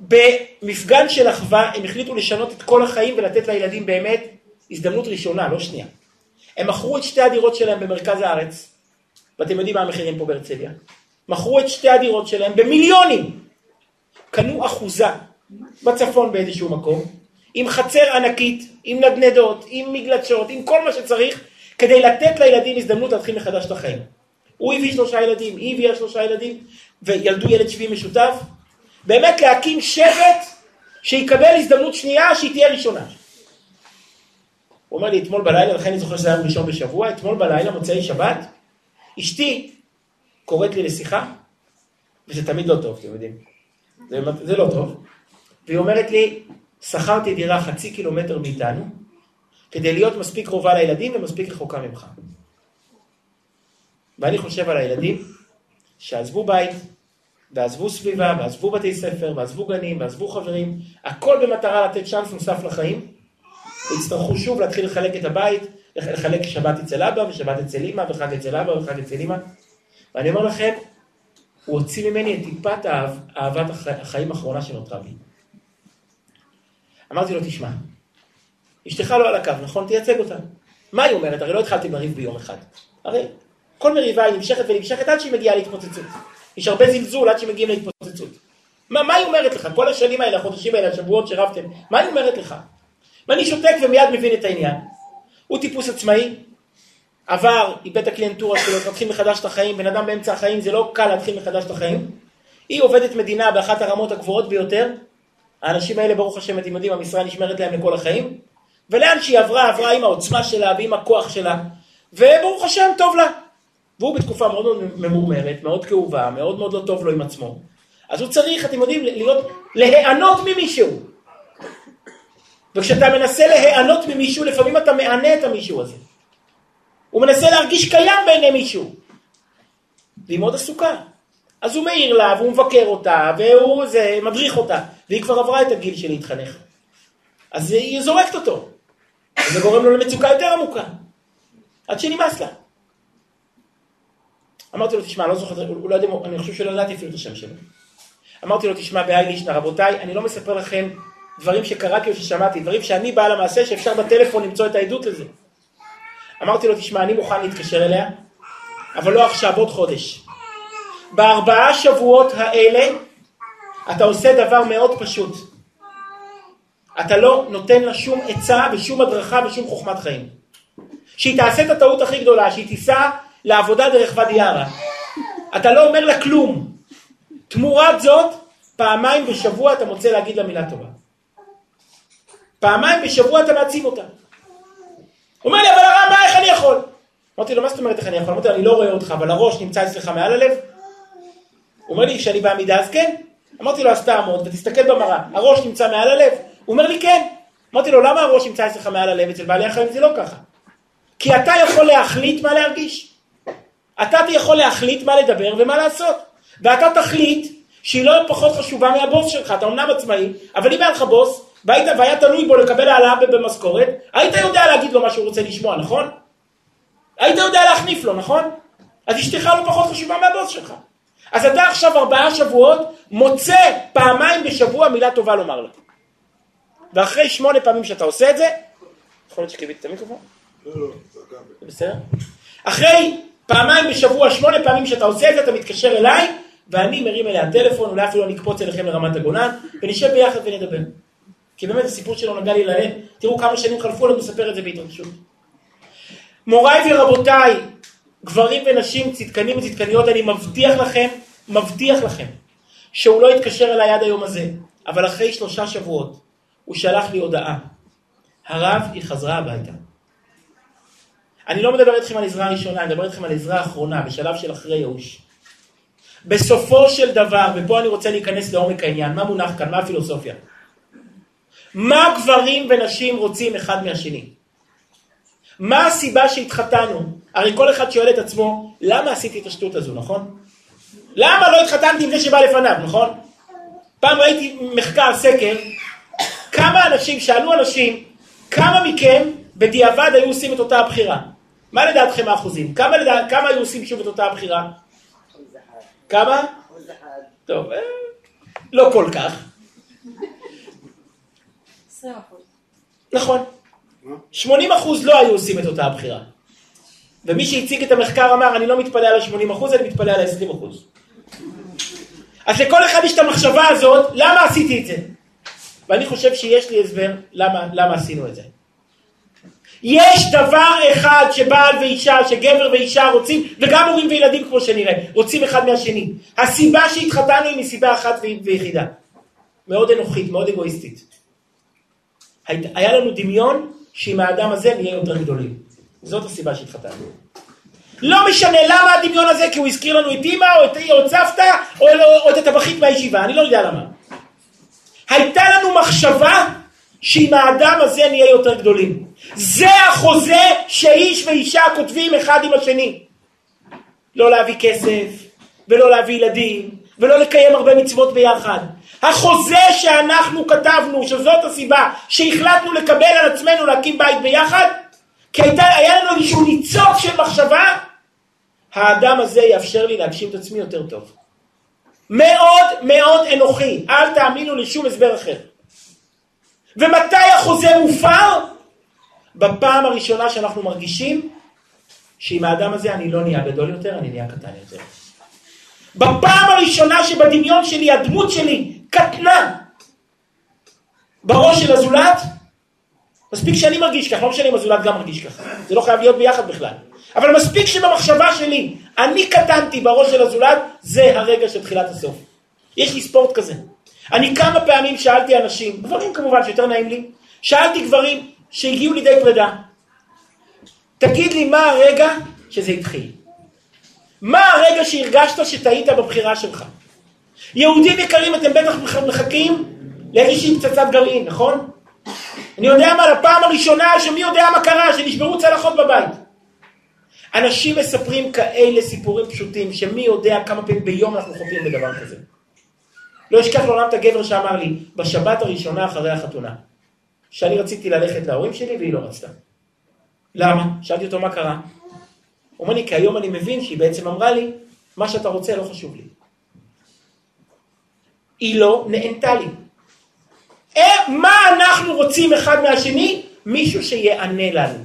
במפגן של אחווה הם החליטו לשנות את כל החיים ולתת לילדים באמת הזדמנות ראשונה, לא שנייה. הם מכרו את שתי הדירות שלהם במרכז הארץ, ואתם יודעים מה המחירים פה בהרצליה. מכרו את שתי הדירות שלהם במיליונים. קנו אחוזה בצפון באיזשהו מקום, עם חצר ענקית, עם נדנדות, עם מגלשות, עם כל מה שצריך, כדי לתת לילדים הזדמנות להתחיל מחדש את החיים. הוא הביא שלושה ילדים, היא הביאה שלושה ילדים, וילדו ילד שביעי משותף. באמת להקים שבט שיקבל הזדמנות שנייה שהיא תהיה ראשונה. הוא אומר לי אתמול בלילה, לכן אני זוכר שזה היה ראשון בשבוע, אתמול בלילה, מוצאי שבת, אשתי קוראת לי לשיחה, וזה תמיד לא טוב, אתם יודעים. זה, זה לא טוב. והיא אומרת לי, שכרתי דירה חצי קילומטר מאיתנו, כדי להיות מספיק קרובה לילדים ומספיק רחוקה ממך. ואני חושב על הילדים שעזבו בית, ועזבו סביבה, ועזבו בתי ספר, ועזבו גנים, ועזבו חברים, הכל במטרה לתת צ'אנס נוסף לחיים, ויצטרכו שוב להתחיל לחלק את הבית, לחלק שבת אצל אבא, ושבת אצל אמא, וחג אצל אבא, וחג אצל אמא. ואני אומר לכם, הוא הוציא ממני את טיפת אהבת החיים האחרונה שנותרה בי. אמרתי לו, תשמע, אשתך לא על הקו, נכון? תייצג אותה. מה היא אומרת? הרי לא התחלתי לריב ביום אחד. הרי כל מריבה היא נמשכת ונמשכת עד שהיא מגיעה להתפוצצות. יש הרבה זלזול עד שמגיעים להתפוצצות. מה, מה היא אומרת לך? כל השנים האלה, החודשים האלה, השבועות שרבתם, מה היא אומרת לך? ואני שותק ומיד מבין את העניין. הוא טיפוס עצמאי, עבר, איבד את הקליינטורה שלו, מתחיל מחדש את החיים, בן אדם באמצע החיים, זה לא קל להתחיל מחדש את החיים. היא עובדת מדינה באחת הרמות הגבוהות ביותר. האנשים האלה, ברוך השם, אתם יודעים, המשרה נשמרת להם לכל החיים. ולאן שהיא עברה, עברה עם העוצמה שלה ועם הכוח שלה. וברוך השם, טוב לה. והוא בתקופה מאוד מאוד ממורמרת, מאוד כאובה, מאוד מאוד לא טוב לו עם עצמו. אז הוא צריך, אתם יודעים, להיות, להיענות ממישהו. וכשאתה מנסה להיענות ממישהו, לפעמים אתה מענה את המישהו הזה. הוא מנסה להרגיש קיים בעיני מישהו. והיא מאוד עסוקה. אז הוא מעיר לה, והוא מבקר אותה, והוא זה, מדריך אותה. והיא כבר עברה את הגיל של להתחנך. אז היא זורקת אותו. זה גורם לו למצוקה יותר עמוקה. עד שנמאס לה. אמרתי לו, תשמע, אני לא זוכר, הוא לא יודע, אני חושב שלא ידעתי אפילו את השם שלו. אמרתי לו, תשמע, באיילישנה, רבותיי, אני לא מספר לכם דברים שקראתי או ששמעתי, דברים שאני בעל המעשה שאפשר בטלפון למצוא את העדות לזה. אמרתי לו, תשמע, אני מוכן להתקשר אליה, אבל לא עכשיו, עוד חודש. בארבעה שבועות האלה אתה עושה דבר מאוד פשוט. אתה לא נותן לה שום עצה ושום הדרכה ושום חוכמת חיים. שהיא תעשה את הטעות הכי גדולה, שהיא תיסע לעבודה דרך ואדי ערה. אתה לא אומר לה כלום. תמורת זאת, פעמיים בשבוע אתה מוצא להגיד לה מילה טובה. פעמיים בשבוע אתה מעצים אותה. אומר לי, אבל הרב, מה, איך אני יכול? אמרתי לו, מה זאת אומרת איך אני יכול? אמרתי לו, אני לא רואה אותך, אבל הראש נמצא אצלך מעל הלב? הוא אומר לי, כשאני בעמידה, אז כן. אמרתי לו, אז תעמוד ותסתכל במראה, הראש נמצא מעל הלב? הוא אומר לי, כן. אמרתי לו, למה הראש נמצא אצלך מעל הלב? אצל בעלי החיים זה לא ככה. כי אתה יכול להחליט מה להרגיש. אתה יכול להחליט מה לדבר ומה לעשות. ואתה תחליט שהיא לא פחות חשובה מהבוס שלך, אתה אמנם עצמאי, אבל אם היה לך בוס, והיית, והיה תלוי בו לקבל העלאה במשכורת, היית יודע להגיד לו מה שהוא רוצה לשמוע, נכון? היית יודע להחניף לו, נכון? אז אשתך לא פחות חשובה מהבוס שלך. אז אתה עכשיו ארבעה שבועות מוצא פעמיים בשבוע מילה טובה לומר לה. ואחרי שמונה פעמים שאתה עושה את זה, יכול להיות שקיבלתי את המיקרופון? לא, לא, בסדר? אחרי פעמיים בשבוע, שמונה פעמים שאתה עושה את זה, אתה מתקשר אליי, ואני מרים אליה טלפון, אולי אפילו אני אקפוץ אליכם לרמת הגולן, ונשב ביחד ונדבר. כי באמת הסיפור שלו נגע לי ללב, תראו כמה שנים חלפו, אני מספר את זה בהתרגשות. מוריי ורבותיי, גברים ונשים, צדקנים וצדקניות, אני מבטיח לכם, מבטיח לכם, שהוא לא יתקשר אליי עד היום הזה, אבל אחרי שלושה שבועות, הוא שלח לי הודעה. הרב, היא חזרה הביתה. אני לא מדבר איתכם על עזרה ראשונה, אני מדבר איתכם על עזרה אחרונה, בשלב של אחרי ייאוש. בסופו של דבר, ופה אני רוצה להיכנס לעומק העניין, מה מונח כאן, מה הפילוסופיה? מה גברים ונשים רוצים אחד מהשני? מה הסיבה שהתחתנו? הרי כל אחד שואל את עצמו, למה עשיתי את השטות הזו, נכון? למה לא התחתנתי עם זה שבא לפניו, נכון? פעם ראיתי מחקר, סקר, כמה אנשים, שאלו אנשים, כמה מכם בדיעבד היו עושים את אותה הבחירה? מה לדעתכם האחוזים? כמה, לדע... כמה היו עושים שוב את אותה הבחירה? כמה? טוב, אה, לא כל כך. נכון. 80 אחוז לא היו עושים את אותה הבחירה. ומי שהציג את המחקר אמר, אני לא מתפלא על ה-80 אחוז, אני מתפלא על ה-20 אחוז. אז לכל אחד יש את המחשבה הזאת, למה עשיתי את זה? ואני חושב שיש לי הסבר למה, למה עשינו את זה. יש דבר אחד שבעל ואישה, שגבר ואישה רוצים, וגם הורים וילדים כמו שנראה, רוצים אחד מהשני. הסיבה שהתחתנו היא מסיבה אחת ויחידה. מאוד אנוכית, מאוד אגואיסטית. היה לנו דמיון שעם האדם הזה נהיה יותר גדולים. זאת הסיבה שהתחתנו. לא משנה למה הדמיון הזה, כי הוא הזכיר לנו את אימא, או את, או את סבתא, או, או, או את הטבחית מהישיבה, אני לא יודע למה. הייתה לנו מחשבה שעם האדם הזה נהיה יותר גדולים. זה החוזה שאיש ואישה כותבים אחד עם השני. לא להביא כסף, ולא להביא ילדים, ולא לקיים הרבה מצוות ביחד. החוזה שאנחנו כתבנו, שזאת הסיבה שהחלטנו לקבל על עצמנו להקים בית ביחד, כי הייתה, היה לנו איזשהו ניצוץ של מחשבה, האדם הזה יאפשר לי להגשים את עצמי יותר טוב. מאוד מאוד אנוכי, אל תאמינו לשום הסבר אחר. ומתי החוזה מופר? בפעם הראשונה שאנחנו מרגישים שעם האדם הזה אני לא נהיה גדול יותר, אני נהיה קטן יותר. בפעם הראשונה שבדמיון שלי, הדמות שלי קטנה בראש של הזולת, מספיק שאני מרגיש ככה, לא משנה אם הזולת גם מרגיש ככה, זה לא חייב להיות ביחד בכלל. אבל מספיק שבמחשבה שלי אני קטנתי בראש של הזולת, זה הרגע של תחילת הסוף. יש לי ספורט כזה. אני כמה פעמים שאלתי אנשים, גברים כמובן שיותר נעים לי, שאלתי גברים שהגיעו לידי פרידה, תגיד לי מה הרגע שזה התחיל. מה הרגע שהרגשת שטעית בבחירה שלך? יהודים יקרים, אתם בטח מחכים לאיזושהי פצצת גרעין, נכון? אני יודע מה, לפעם הראשונה שמי יודע מה קרה, שנשברו צלחות בבית. אנשים מספרים כאלה סיפורים פשוטים, שמי יודע כמה פעמים ביום אנחנו חופים בדבר כזה. לא אשכח לעולם את הגבר שאמר לי, בשבת הראשונה אחרי החתונה, שאני רציתי ללכת להורים שלי והיא לא רצתה. למה? שאלתי אותו מה קרה. הוא אומר לי, כי היום אני מבין שהיא בעצם אמרה לי, מה שאתה רוצה לא חשוב לי. היא לא נענתה לי. אה, מה אנחנו רוצים אחד מהשני? מישהו שיענה לנו.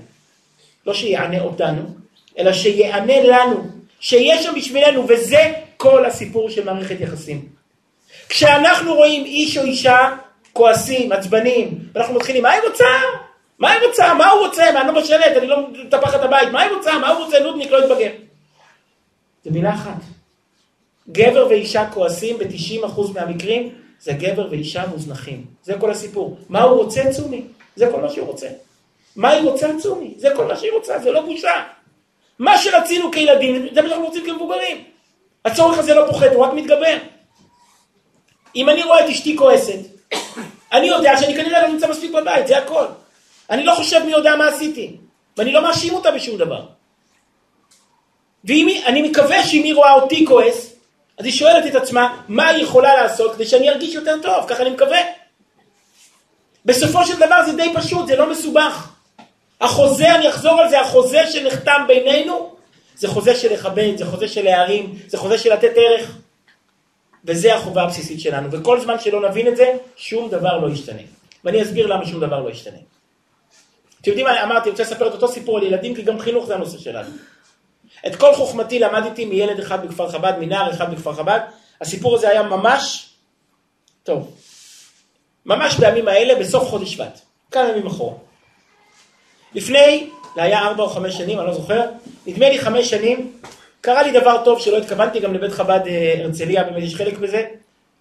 לא שיענה אותנו, אלא שיענה לנו, שיהיה שם בשבילנו, וזה כל הסיפור של מערכת יחסים. כשאנחנו רואים איש או אישה כועסים, עצבנים, ואנחנו מתחילים, מה היא רוצה? מה היא רוצה? מה הוא רוצה? מה אני לא בשלט? אני לא מטפחת את הבית. מה היא רוצה? מה הוא רוצה? נודניק לא יתבגר. זה מילה אחת. גבר ואישה כועסים ב-90% מהמקרים, זה גבר ואישה מוזנחים. זה כל הסיפור. מה הוא רוצה צומי? זה כל מה שהוא רוצה. מה היא רוצה צומי? זה כל מה שהיא רוצה, זה לא בושה. מה שרצינו כילדים, זה מה שאנחנו רוצים כמבוגרים. הצורך הזה לא פוחת, הוא רק מתגבר. אם אני רואה את אשתי כועסת, אני יודע שאני כנראה לא נמצא מספיק בבית, זה הכל. אני לא חושב מי יודע מה עשיתי, ואני לא מאשים אותה בשום דבר. ואני מקווה שאם היא רואה אותי כועס, אז היא שואלת את עצמה, מה היא יכולה לעשות כדי שאני ארגיש יותר טוב, ככה אני מקווה. בסופו של דבר זה די פשוט, זה לא מסובך. החוזה, אני אחזור על זה, החוזה שנחתם בינינו, זה חוזה של לכבד, זה חוזה של להרים, זה חוזה של לתת ערך. וזה החובה הבסיסית שלנו, וכל זמן שלא נבין את זה, שום דבר לא ישתנה. ואני אסביר למה שום דבר לא ישתנה. אתם יודעים מה, אמרתי, אני רוצה לספר את אותו סיפור על ילדים, כי גם חינוך זה הנושא שלנו. את כל חוכמתי למדתי מילד אחד בכפר חב"ד, מנער אחד בכפר חב"ד. הסיפור הזה היה ממש, טוב, ממש בימים האלה, בסוף חודש שבט, כמה ימים אחורה. לפני, זה היה ארבע או חמש שנים, אני לא זוכר, נדמה לי חמש שנים, קרה לי דבר טוב שלא התכוונתי גם לבית חב"ד אה, הרצליה, באמת יש חלק בזה,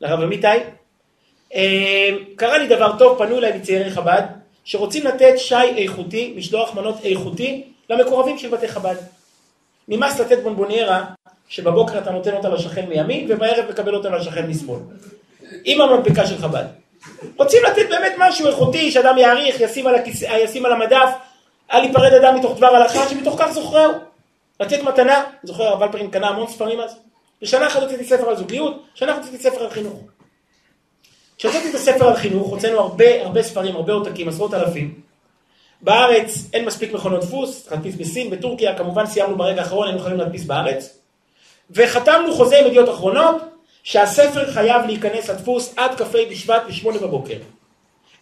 לרב אמיתי. אה, קרה לי דבר טוב, פנו אליי מצעירי חב"ד, שרוצים לתת שי איכותי, משלוח מנות איכותי, למקורבים של בתי חב"ד. נמאס לתת בונבוניירה, שבבוקר אתה נותן אותה לשכן מימין, ובערב מקבל אותה לשכן משמאל. עם המדבקה של חב"ד. רוצים לתת באמת משהו איכותי, שאדם יעריך, ישים על, הכיס... ישים על המדף, אל ייפרד אדם מתוך דבר הלכה, שמתוך כך זוכרהו. לתת מתנה, זוכר הרב אלפרין קנה המון ספרים אז? בשנה אחת הוצאתי ספר על זוגיות, שנה אחת הוצאתי ספר על חינוך. כשהוצאתי את הספר על חינוך, הוצאנו הרבה, הרבה ספרים, הרבה עותקים, עשרות אלפים. בארץ אין מספיק מכונות דפוס, להדפיס בסין, בטורקיה, כמובן סיימנו ברגע האחרון, היינו יכולים להדפיס בארץ. וחתמנו חוזה עם ידיעות אחרונות, שהספר חייב להיכנס לדפוס עד כ"ה בשבט בשמונה בבוקר.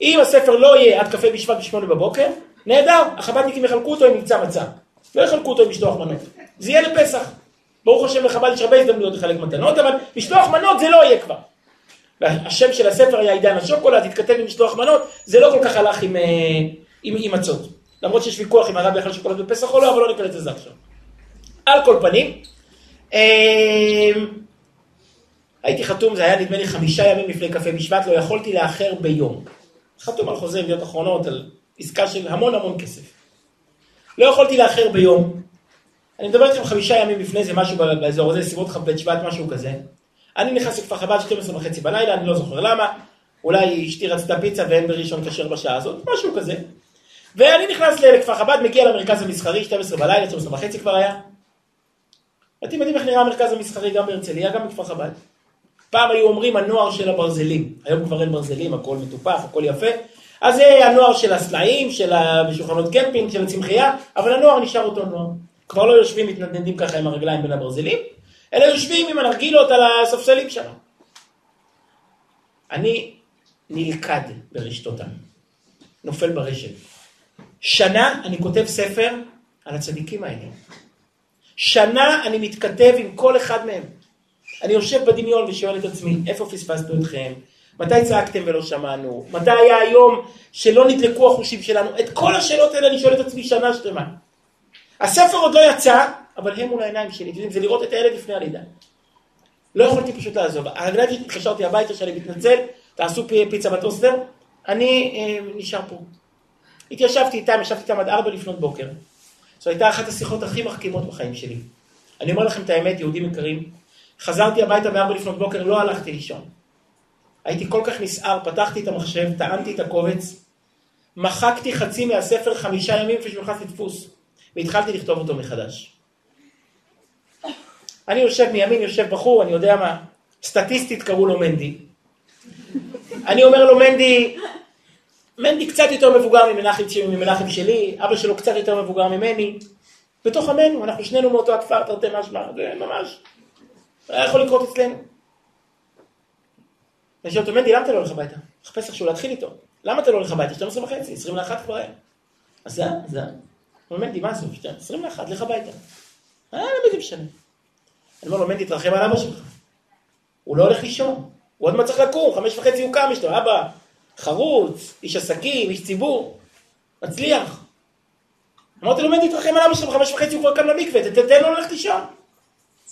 אם הספר לא יהיה עד כ"ה בשבט בשמונה בבוקר, נהדר, החב"דניקים יחלקו אותו עם מבצע מצה. לא יחלקו אותו עם משלוח מנות. זה יהיה לפסח. ברוך השם לחב"ד יש הרבה הזדמנויות לחלק מתנות, אבל משלוח מנות זה לא יהיה כבר. והשם של הספר היה עידן השוקולד, התכתב עם משלוח מנות, זה לא כל כך הלך עם, אה, עם, עם מצות. למרות שיש ויכוח אם הרב יאכל שוקולד בפסח או לא, אבל לא ניכנס לזה עכשיו. על כל פנים, אה, הייתי חתום, זה היה נדמה לי חמישה ימים לפני קפה בשבט, לא יכולתי לאחר ביום. חתום על חוזה ידיעות אחרונות, על עסקה של המון המון כסף. לא יכולתי לאחר ביום. אני מדבר איתכם חמישה ימים לפני זה, משהו באזור הזה, סביבות כ"ב שבט, משהו כזה. אני נכנס לכפר חב"ד 12 וחצי בלילה, אני לא זוכר למה. אולי אשתי רצתה פיצה ואין בראשון כשר בשעה הזאת, משהו כזה. ואני נכנס לכפר חב"ד, מגיע למרכז המסחרי, 12 בלילה, 12 וחצי כבר היה. אתם יודעים איך נראה המרכז המסחרי גם בהרצליה, גם בכפר חב"ד. פעם היו אומרים הנוער של הברזלים, היום כבר אין ברזלים, הכל מטופח, הכל יפה. אז זה הנוער של הסלעים, של השולחנות קמפינג, של הצמחייה, אבל הנוער נשאר אותו נוער. כבר לא יושבים מתנדנדים ככה עם הרגליים בין הברזלים, אלא יושבים עם הנרגילות על הספסלים שם. אני נלכד ברשתותם, נופל ברשת. שנה אני כותב ספר על הצדיקים האלה. שנה אני מתכתב עם כל אחד מהם. אני יושב בדמיון ושואל את עצמי, איפה פספסנו אתכם? מתי צעקתם ולא שמענו? מתי היה היום שלא נדלקו החושים שלנו? את כל השאלות האלה אני שואל את עצמי שנה שלמה. הספר עוד לא יצא, אבל הם מול העיניים שלי, יודעים, זה לראות את הילד לפני הלידה. לא יכולתי פשוט לעזוב. הרגליים התקשרתי הביתה שאני מתנצל, תעשו פיצה בטוסטר, אני אה, נשאר פה. התיישבתי איתם, ישבתי איתם עד ארבע לפנות בוקר. זו הייתה אחת השיחות הכי מחכימות בחיים שלי. אני אומר לכם את האמת, יהודים יקרים, חזרתי הביתה בארבע לפנות בוקר, לא הלכתי לישון. הייתי כל כך נסער, פתחתי את המחשב, טענתי את הקובץ, מחקתי חצי מהספר חמישה ימים לפני שהוא נכנס לדפוס, והתחלתי לכתוב אותו מחדש. אני יושב מימין, יושב בחור, אני יודע מה, סטטיסטית קראו לו מנדי. אני אומר לו, מנדי, מנדי קצת יותר מבוגר ממנחם, ממנחם שלי, אבא שלו קצת יותר מבוגר ממני. בתוך עמנו, אנחנו שנינו מאותו הכפר, תרתי משמע, זה ממש, היה יכול לקרות אצלנו. אני שואל אותו, מנדי, למה אתה לא הולך הביתה? מחפש איכשהו להתחיל איתו. למה אתה לא הולך הביתה? 12 וחצי, 21 כבר היה. אז זה, זה. הוא אומר, מנדי, מה עשו? 21, לך הביתה. אה, למי זה משנה? אני אומר לו, מנדי, תרחם על אבא שלך. הוא לא הולך לישון. הוא עוד מעט צריך לקום, חמש וחצי הוא קם, יש לו אבא, חרוץ, איש עסקים, איש ציבור, מצליח. אמרתי לו, מנדי, תרחם על אבא שלך, בחמש וחצי הוא כבר קם למקווה, תתן לו ללכת לישון.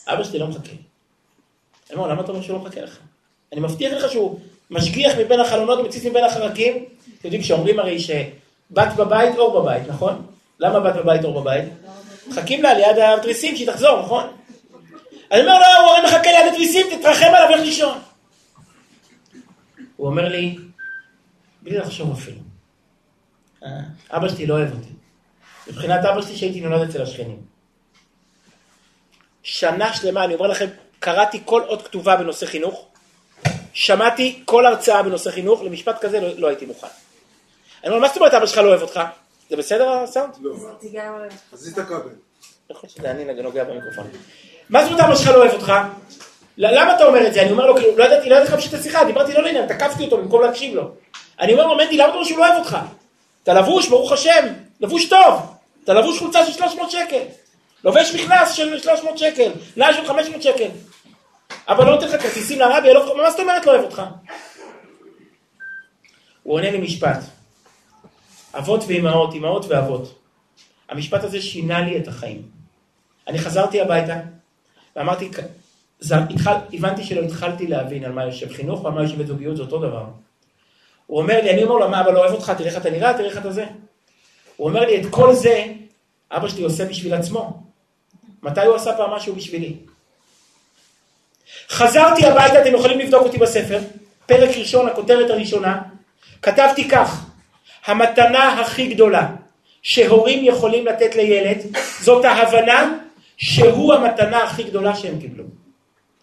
אבא שלי לא מחכה. אני אומר, למה אתה אומר שהוא לא מחכה לך? אני מבטיח לך שהוא משגיח מבין החלונות, מציץ מבין החרקים. אתם יודעים שאומרים הרי שבת בבית, אור בבית, נכון? למה בת בבית, אור בבית? מחכים לה ליד התריסים שהיא תחזור, נכון? אני אומר לו, הוא הרי מחכה ליד התריסים, תתרחם עליו, לך לישון. הוא אומר לי, בלי לחשוב אפילו, אה, אבא שלי לא אוהב אותי. מבחינת אבא שלי שהייתי נולד אצל השכנים. שנה שלמה, אני אומר לכם, קראתי כל אות כתובה בנושא חינוך, שמעתי כל הרצאה בנושא חינוך, למשפט כזה לא, לא הייתי מוכן. אני אומר, מה זאת אומרת אבא שלך לא אוהב אותך? זה בסדר הסאונד? לא. אז את הכבל. יכול שזה אני נוגע במיקרופון. מה זאת אומרת אבא שלך לא אוהב אותך? למה אתה אומר את זה? אני אומר לו, כאילו, לא ידעתי, לא ידעתי להמשיך את השיחה, דיברתי לא לעניין, תקפתי אותו במקום להקשיב לו. אני אומר לו, מנדי, למה אתה אומר שהוא לא אוהב אותך? אתה לבוש, ברוך השם, לבוש טוב. אתה לבוש חולצה של 300 שקל. לובש מכנס של 300 שקל, נעל של 500 שקל. אבל לא נותן לך כרטיסים לרבי, מה זאת אומרת לא אוהב אותך? הוא עונה לי משפט. אבות ואימהות, אימהות ואבות. המשפט הזה שינה לי את החיים. אני חזרתי הביתה ואמרתי, זה, התחל, הבנתי שלא התחלתי להבין על מה יושב חינוך ועל מה יושב בזוגיות, זה אותו דבר. הוא אומר לי, אני אומר לו, מה אבא לא אוהב אותך, תראה איך אתה נראה, תראה איך אתה זה. הוא אומר לי, את כל זה, אבא שלי עושה בשביל עצמו. מתי הוא עשה פעם משהו בשבילי? חזרתי הביתה, אתם יכולים לבדוק אותי בספר, פרק ראשון, הכותרת הראשונה, כתבתי כך, המתנה הכי גדולה שהורים יכולים לתת לילד, זאת ההבנה שהוא המתנה הכי גדולה שהם קיבלו.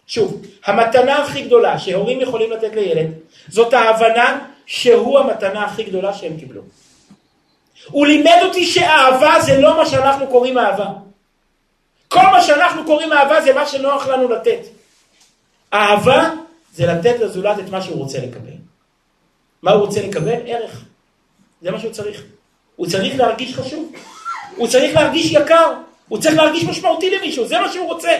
שוב, המתנה הכי גדולה שהורים יכולים לתת לילד, זאת ההבנה שהוא המתנה הכי גדולה שהם קיבלו. הוא לימד אותי שאהבה זה לא מה שאנחנו קוראים אהבה. כל מה שאנחנו קוראים אהבה זה מה שנוח לנו לתת. אהבה זה לתת לזולת את מה שהוא רוצה לקבל. מה הוא רוצה לקבל? ערך. זה מה שהוא צריך. הוא צריך להרגיש חשוב. הוא צריך להרגיש יקר. הוא צריך להרגיש משמעותי למישהו, זה מה שהוא רוצה.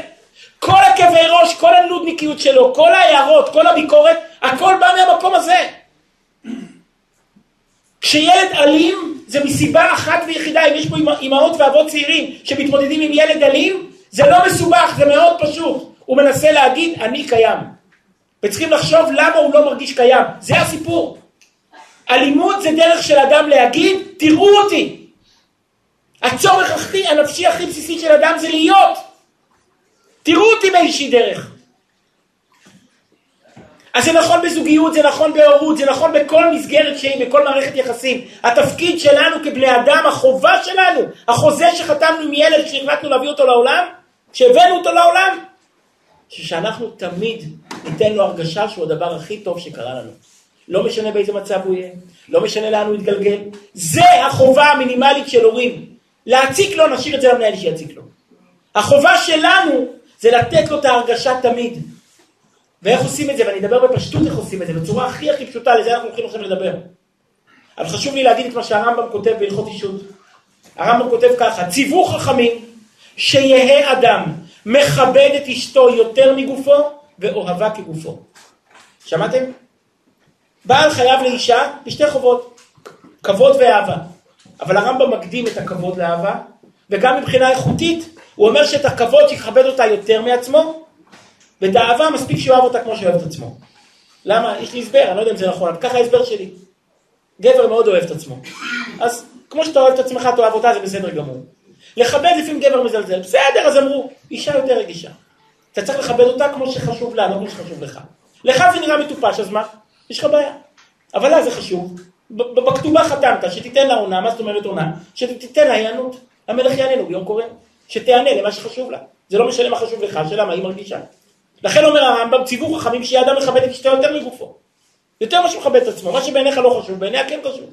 כל הכאבי ראש, כל הנודניקיות שלו, כל ההערות, כל הביקורת, הכל בא מהמקום הזה. כשילד אלים זה מסיבה אחת ויחידה, אם יש פה אימהות ואבות צעירים שמתמודדים עם ילד אלים, זה לא מסובך, זה מאוד פשוט. הוא מנסה להגיד, אני קיים. וצריכים לחשוב למה הוא לא מרגיש קיים. זה הסיפור. אלימות זה דרך של אדם להגיד, תראו אותי. הצורך הכי, הנפשי הכי בסיסי של אדם זה להיות. תראו אותי באיזושהי דרך. אז זה נכון בזוגיות, זה נכון בהורות, זה נכון בכל מסגרת שהיא, בכל מערכת יחסים. התפקיד שלנו כבני אדם, החובה שלנו, החוזה שחתמנו עם ילד כשהחלטנו להביא אותו לעולם, כשהבאנו אותו לעולם, שאנחנו תמיד ניתן לו הרגשה שהוא הדבר הכי טוב שקרה לנו. לא משנה באיזה מצב הוא יהיה, לא משנה לאן הוא יתגלגל. זה החובה המינימלית של הורים. להציק לו, נשאיר את זה למנהל שיציק לו. החובה שלנו זה לתת לו את ההרגשה תמיד. ואיך עושים את זה, ואני אדבר בפשטות איך עושים את זה, בצורה הכי הכי פשוטה, לזה אנחנו הולכים עכשיו לדבר. אבל חשוב לי להגיד את מה שהרמב"ם כותב בהלכות אישות. הרמב"ם כותב ככה, ציוו חכמים שיהא אדם מכבד את אשתו יותר מגופו ואוהבה כגופו. שמעתם? בעל חייב לאישה בשתי חובות, כבוד ואהבה. אבל הרמב"ם מקדים את הכבוד לאהבה, וגם מבחינה איכותית, הוא אומר שאת הכבוד שיכבד אותה יותר מעצמו, ואת האהבה מספיק שהוא אוהב אותה כמו שאוהב את עצמו. למה? יש לי הסבר, אני לא יודע אם זה נכון, אבל ככה ההסבר שלי. גבר מאוד אוהב את עצמו. אז כמו שאתה אוהב את עצמך, אתה אוהב אותה, זה בסדר גמור. לכבד לפעמים גבר מזלזל, בסדר, אז אמרו, אישה יותר רגישה. אתה צריך לכבד אותה כמו שחשוב לה, לא כמו שחשוב לך. לך זה נראה מטופש, אז מה? יש לך בעיה. אבל לה זה חשוב. בכתובה חתמת, שתיתן לה עונה, מה זאת אומרת עונה? שתיתן לה היענות. המלך יעננו ביום קורא. שתענה למה שחשוב לה. זה לא משנה מה חשוב לך, השאלה מה היא מרגישה. לכן אומר הרמב"ם, ציוו חכמים שיהיה אדם מכבד את אשתו יותר מגופו. יותר מה שמכבד את עצמו, מה שבעיניך לא חשוב, בעיניה כן חשוב.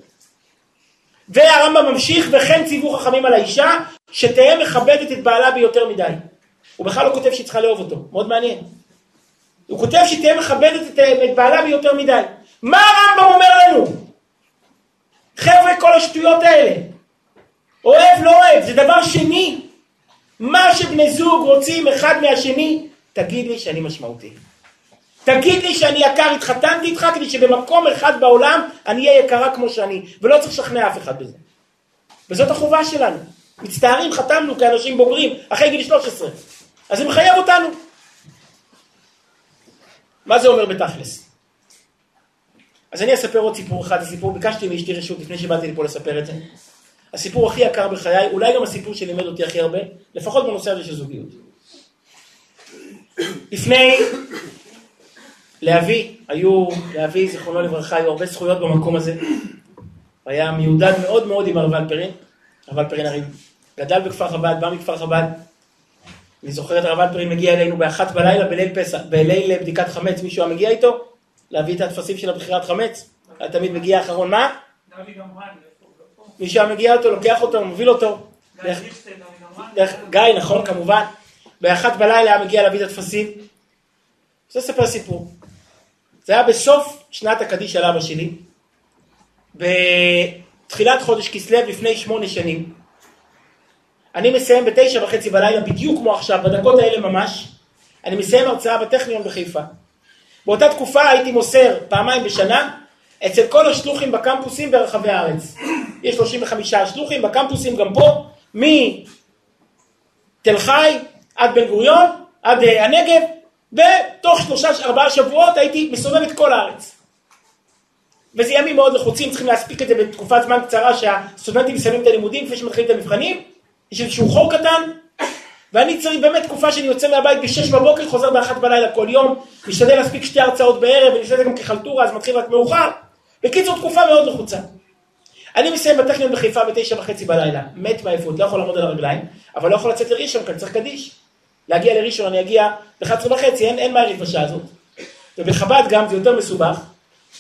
והרמב"ם ממשיך, וכן ציוו חכמים על האישה, שתהא מכבדת את בעלה ביותר מדי. הוא בכלל לא כותב שהיא צריכה לאהוב אותו, מאוד מעניין. הוא כותב שהיא תהיה מכבדת את, את בעלה ביותר מדי. מה הרמב"ם אומר לנו? חבר'ה, כל השטויות האלה. אוהב, לא אוהב, זה דבר שני. מה שבני זוג רוצים אחד מהשני, תגיד לי שאני משמעותי. תגיד לי שאני יקר, התחתנתי איתך כדי שבמקום אחד בעולם אני אהיה יקרה כמו שאני, ולא צריך לשכנע אף אחד בזה. וזאת החובה שלנו. מצטערים, חתמנו כאנשים בוגרים אחרי גיל 13. אז זה מחייב אותנו. מה זה אומר בתכלס? אז אני אספר עוד סיפור אחד, הסיפור, ביקשתי מאשתי רשות לפני שבאתי לפה לספר את זה. הסיפור הכי יקר בחיי, אולי גם הסיפור שלימד אותי הכי הרבה, לפחות בנושא הזה של זוגיות. לפני לאבי, היו, לאבי, זיכרונו לברכה, היו הרבה זכויות במקום הזה. היה מיודד מאוד מאוד עם הרב אלפרין, הרב אלפרין הרי גדל בכפר חב"ד, בא מכפר חב"ד. אני זוכר את הרב אלפרין מגיע אלינו באחת בלילה בליל פסח, בליל בדיקת חמץ, מישהו היה מגיע איתו? להביא את הטפסים של הבחירת חמץ? היה תמיד מגיע האחרון, מה? מישהו היה מגיע אותו, לוקח אותו, מוביל אותו. גיא, נכון, כמובן. באחת בלילה היה מגיע להביא את הטפסים. רוצה לספר סיפור. זה היה בסוף שנת הקדיש של אבא שלי, בתחילת חודש כסלו לפני שמונה שנים. אני מסיים בתשע וחצי בלילה, בדיוק כמו עכשיו, בדקות האלה ממש, אני מסיים הרצאה בטכניון בחיפה. באותה תקופה הייתי מוסר פעמיים בשנה אצל כל השלוחים בקמפוסים ברחבי הארץ. יש 35 שלוחים בקמפוסים גם פה, מתל חי עד בן גוריון, עד אה, הנגב, ותוך שלושה, ארבעה שבועות הייתי מסובב את כל הארץ. וזה ימים מאוד לחוצים, צריכים להספיק את זה בתקופת זמן קצרה שהסטודנטים מסיימים את הלימודים לפני שמתחילים את המבחנים. יש איזשהו חור קטן, ואני צריך באמת תקופה שאני יוצא מהבית בשש בבוקר, חוזר באחת בלילה כל יום, משתדל להספיק שתי הרצאות בערב, ואני עושה את זה גם כחלטורה, אז מתחיל רק מאוחר. בקיצור, תקופה מאוד לחוצה. אני מסיים בטכניון בחיפה בתשע וחצי בלילה, מת מעייפות, לא יכול לעמוד על הרגליים, אבל לא יכול לצאת לראשון, כי אני צריך קדיש. להגיע לראשון אני אגיע ב-11 וחצי, אין, אין מעריך בשעה הזאת. ובחב"ד גם זה יותר מסובך,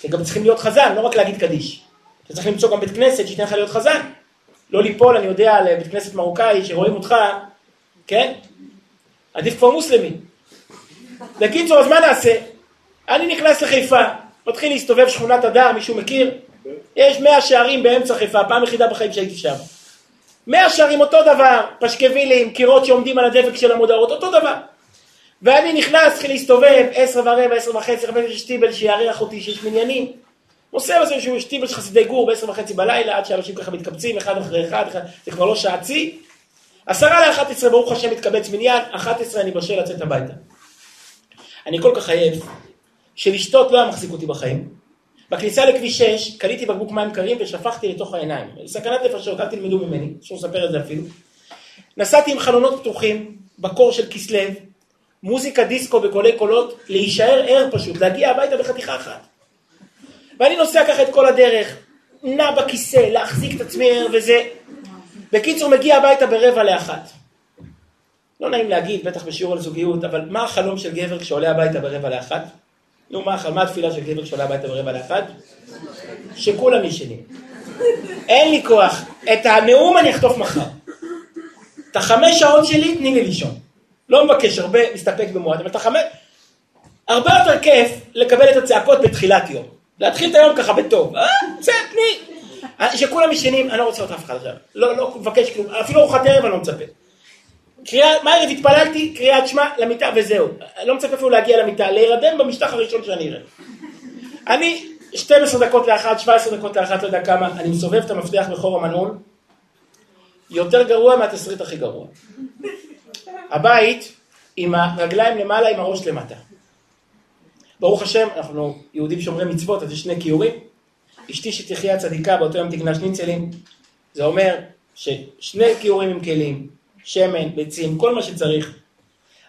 כי גם צריכים להיות חזן, לא רק להגיד קדיש. אתה צריך למצוא גם בית כנסת שייתן לך להיות חזן. לא ליפול, אני יודע, לבית כנסת מרוקאי שרואים אותך, כן? עדיף כבר מוסלמי. בקיצור, אז מה נעשה? אני נכנס לחיפה, מתחיל להסתובב שכונת הדר, מישהו מכיר? יש מאה שערים באמצע חיפה, פעם יחידה בחיים שהייתי שם. מאה שערים אותו דבר, פשקווילים, קירות שעומדים על הדבק של המודעות, אותו דבר. ואני נכנס, התחיל להסתובב, עשר ורבע, עשר וחצי, חמש יש שטיבל שיארח אותי, שיש מניינים. מוסר לזה שהוא שטיבל של חסידי גור בעשר וחצי בלילה, עד שאנשים ככה מתקבצים אחד אחרי אחד, זה כבר לא שעה צי. עשרה לאחת עשרה, ברוך השם מתקבץ מניין, אחת עשרה אני בשל לצאת הביתה. אני כל כך עייף, שלשתות לא היה מחזיק אותי בחיים. בכניסה לכביש 6 קליתי בקבוק מים קרים ושפכתי לתוך העיניים. סכנת נפשות, אל תלמדו ממני, אסור לספר את זה אפילו. נסעתי עם חלונות פתוחים, בקור של כסלו, מוזיקה דיסקו בקולי קולות, להישאר ער פשוט, להגיע הביתה בחתיכה אחת. ואני נוסע ככה את כל הדרך, נע בכיסא, להחזיק את עצמי ער וזה. בקיצור, מגיע הביתה ברבע לאחת. לא נעים להגיד, בטח בשיעור על זוגיות, אבל מה החלום של גבר כשעולה הביתה ברבע לאחת? נו, מה, מה התפילה של גבר שעולה הביתה ברבע לאחד? שכולם ישנים. אין לי כוח. את הנאום אני אחטוף מחר. את החמש שעות שלי, תני לי לישון. לא מבקש הרבה, מסתפק במועד, אבל את החמש... הרבה יותר כיף לקבל את הצעקות בתחילת יום. להתחיל את היום ככה בטוב. אה, בסדר, תני. שכולם ישנים, אני לא רוצה לראות אף אחד עכשיו. לא, לא מבקש כלום. אפילו ארוחת ערב אני לא מצפה. קריאה, מה ערב התפללתי, קריאת שמע למיטה וזהו. אני לא מצפה אפילו להגיע למיטה, להירדם במשטח הראשון שאני אראה. אני 12 דקות לאחת, 17 דקות לאחת, לא יודע כמה, אני מסובב את המפתח בחור המנעול, יותר גרוע מהתסריט הכי גרוע. הבית עם הרגליים למעלה, עם הראש למטה. ברוך השם, אנחנו יהודים שומרי מצוות, אז יש שני כיורים. אשתי שתחיה צדיקה, באותו יום תקנה שניצלים. זה אומר ששני כיורים עם כלים, שמן, ביצים, כל מה שצריך.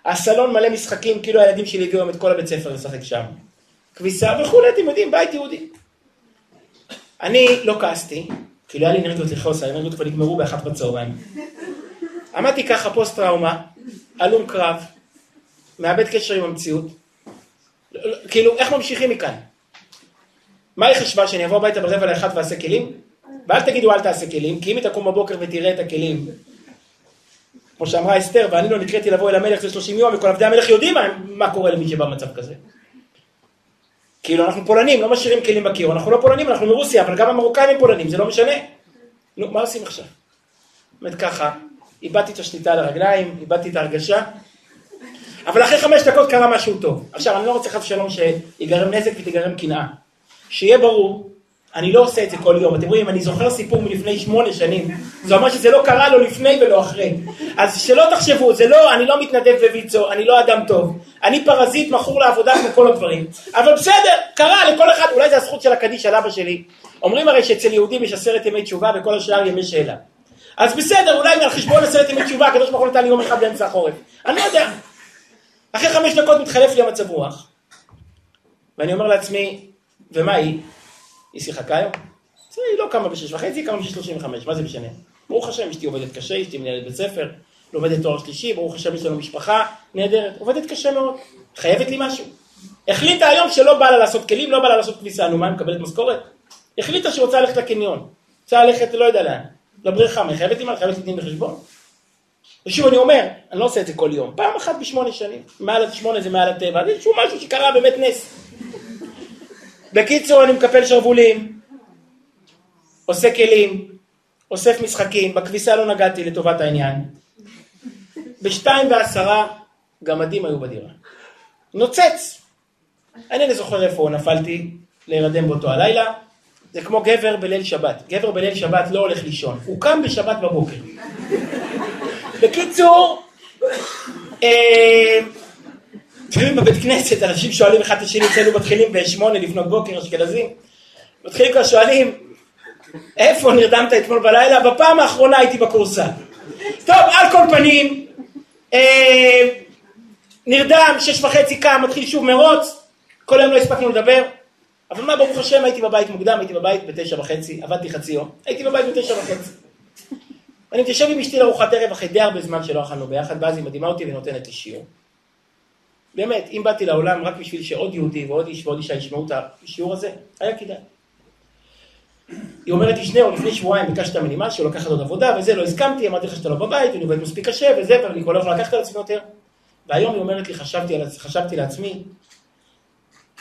הסלון מלא משחקים, כאילו הילדים שלי הביאו את כל הבית ספר לשחק שם. כביסה וכולי, אתם יודעים, בית יהודי. אני לא כעסתי, כי לא היה לי אנרגיות לכעוס, האנרגיות כבר נגמרו באחת בצהריים. עמדתי ככה פוסט טראומה, הלום קרב, מאבד קשר עם המציאות. כאילו, איך ממשיכים מכאן? מה היא חשבה, שאני אבוא הביתה ברבע לאחת ואעשה כלים? ואל תגידו אל תעשה כלים, כי אם היא תקום בבוקר ותראה את הכלים כמו שאמרה אסתר, ואני לא נקראתי לבוא אל המלך זה 30 יום, וכל עבדי המלך יודעים מה, מה קורה למי שבא במצב כזה. כאילו אנחנו פולנים, לא משאירים כלים בקיר, אנחנו לא פולנים, אנחנו מרוסיה, אבל גם המרוקאים הם פולנים, זה לא משנה. נו, מה עושים עכשיו? באמת ככה, איבדתי את השליטה על הרגליים, איבדתי את ההרגשה, אבל אחרי חמש דקות קרה משהו טוב. עכשיו, אני לא רוצה חס ושלום שיגרם נזק ותיגרם קנאה. שיהיה ברור, אני לא עושה את זה כל יום. אתם רואים, אני זוכר סיפור מלפני שמונה שנים, זה אומר שזה לא קרה לו לפני ולא אחרי. אז שלא תחשבו, זה לא, אני לא מתנדב בוויצו, אני לא אדם טוב. אני פרזיט, מכור לעבודה כמו כל הדברים. אבל בסדר, קרה לכל אחד, אולי זה הזכות של הקדיש על אבא שלי. אומרים הרי שאצל יהודים יש עשרת ימי תשובה וכל השאר ימי שאלה. אז בסדר, אולי על חשבון עשרת ימי תשובה, הקדוש ברוך הוא נתן לי יום אחד באמצע החורף. אני לא יודע. אחרי חמש דקות מתחלף לי המצב רוח. ואני אומר לעצמי, ומה היא? היא שיחקה היום? היא לא קמה בשש וחצי, היא קמה בשש שלושים וחמש, מה זה משנה? ברוך השם, אשתי עובדת קשה, אשתי מנהלת בית ספר, לומדת תואר שלישי, ברוך השם יש לנו משפחה נהדרת, עובדת קשה מאוד, חייבת לי משהו. החליטה היום שלא בא לה לעשות כלים, לא בא לה לעשות כביסה, נו מה, היא מקבלת משכורת? החליטה שהיא רוצה ללכת לקניון, רוצה ללכת לא יודע לאן, לבריכה, מה, חייבת לי מה, חייבת לי דין וחשבון? ושוב אני אומר, אני לא עושה את זה כל יום, פעם אחת בשמונה שנים, מעל שמונה זה מעל הטבע, זה איזשהו משהו שקרה באמת נס. בקיצור, אני מקפל שרוולים, עושה כלים, אוסף משחקים, בכביסה לא נגעתי לטובת העניין. בשתיים ועשרה גמדים היו בדירה. נוצץ. אני לא זוכר איפה נפלתי להירדם באותו הלילה. זה כמו גבר בליל שבת. גבר בליל שבת לא הולך לישון, הוא קם בשבת בבוקר. בקיצור, אה, לפעמים בבית כנסת אנשים שואלים אחד את השני, אצלנו מתחילים בשמונה לפנות בוקר, אשכנזים, מתחילים כבר שואלים, איפה נרדמת אתמול בלילה? בפעם האחרונה הייתי בכורסה. טוב, על כל פנים, אה, נרדם, שש וחצי קם, מתחיל שוב מרוץ, כל היום לא הספקנו לדבר, אבל מה, ברוך השם, הייתי בבית מוקדם, הייתי בבית בתשע וחצי, עבדתי חצי יום, הייתי בבית בתשע וחצי. אני מתיישב עם אשתי לארוחת ערב אחרי די הרבה זמן שלא אכלנו ביחד, ואז היא מדהימה אותי ונותנת לי שיעור. באמת, אם באתי לעולם רק בשביל שעוד יהודי ועוד איש ועוד אישה ישמעו את השיעור הזה, היה כדאי. היא אומרת לי, שניאור, לפני שבועיים ביקשת ממני משהו, לקחת עוד עבודה וזה, לא הסכמתי, אמרתי לך שאתה לא בבית, ואני עובד מספיק קשה וזה, ואני כבר לא יכול לקחת על עצמי יותר. והיום היא אומרת לי, חשבתי, על, חשבתי לעצמי,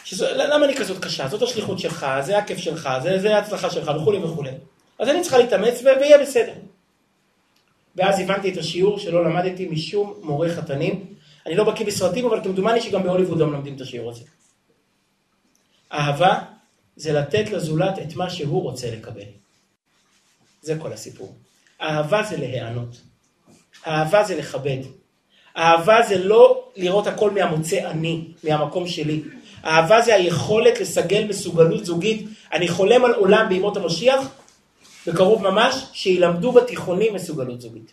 שזו, למה אני כזאת קשה? זאת השליחות שלך, זה הכיף שלך, זה, זה ההצלחה שלך וכולי וכולי. אז אני צריכה להתאמץ ויהיה בסדר. ואז הבנתי את השיעור שלא למדתי משום מורה חתנים. אני לא בקיא בסרטים, אבל כמדומני שגם בהוליווד לא מלמדים את השיעור הזה. אהבה זה לתת לזולת את מה שהוא רוצה לקבל. זה כל הסיפור. אהבה זה להיענות. אהבה זה לכבד. אהבה זה לא לראות הכל מהמוצא אני, מהמקום שלי. אהבה זה היכולת לסגל מסוגלות זוגית. אני חולם על עולם בימות המשיח, בקרוב ממש, שילמדו בתיכונים מסוגלות זוגית.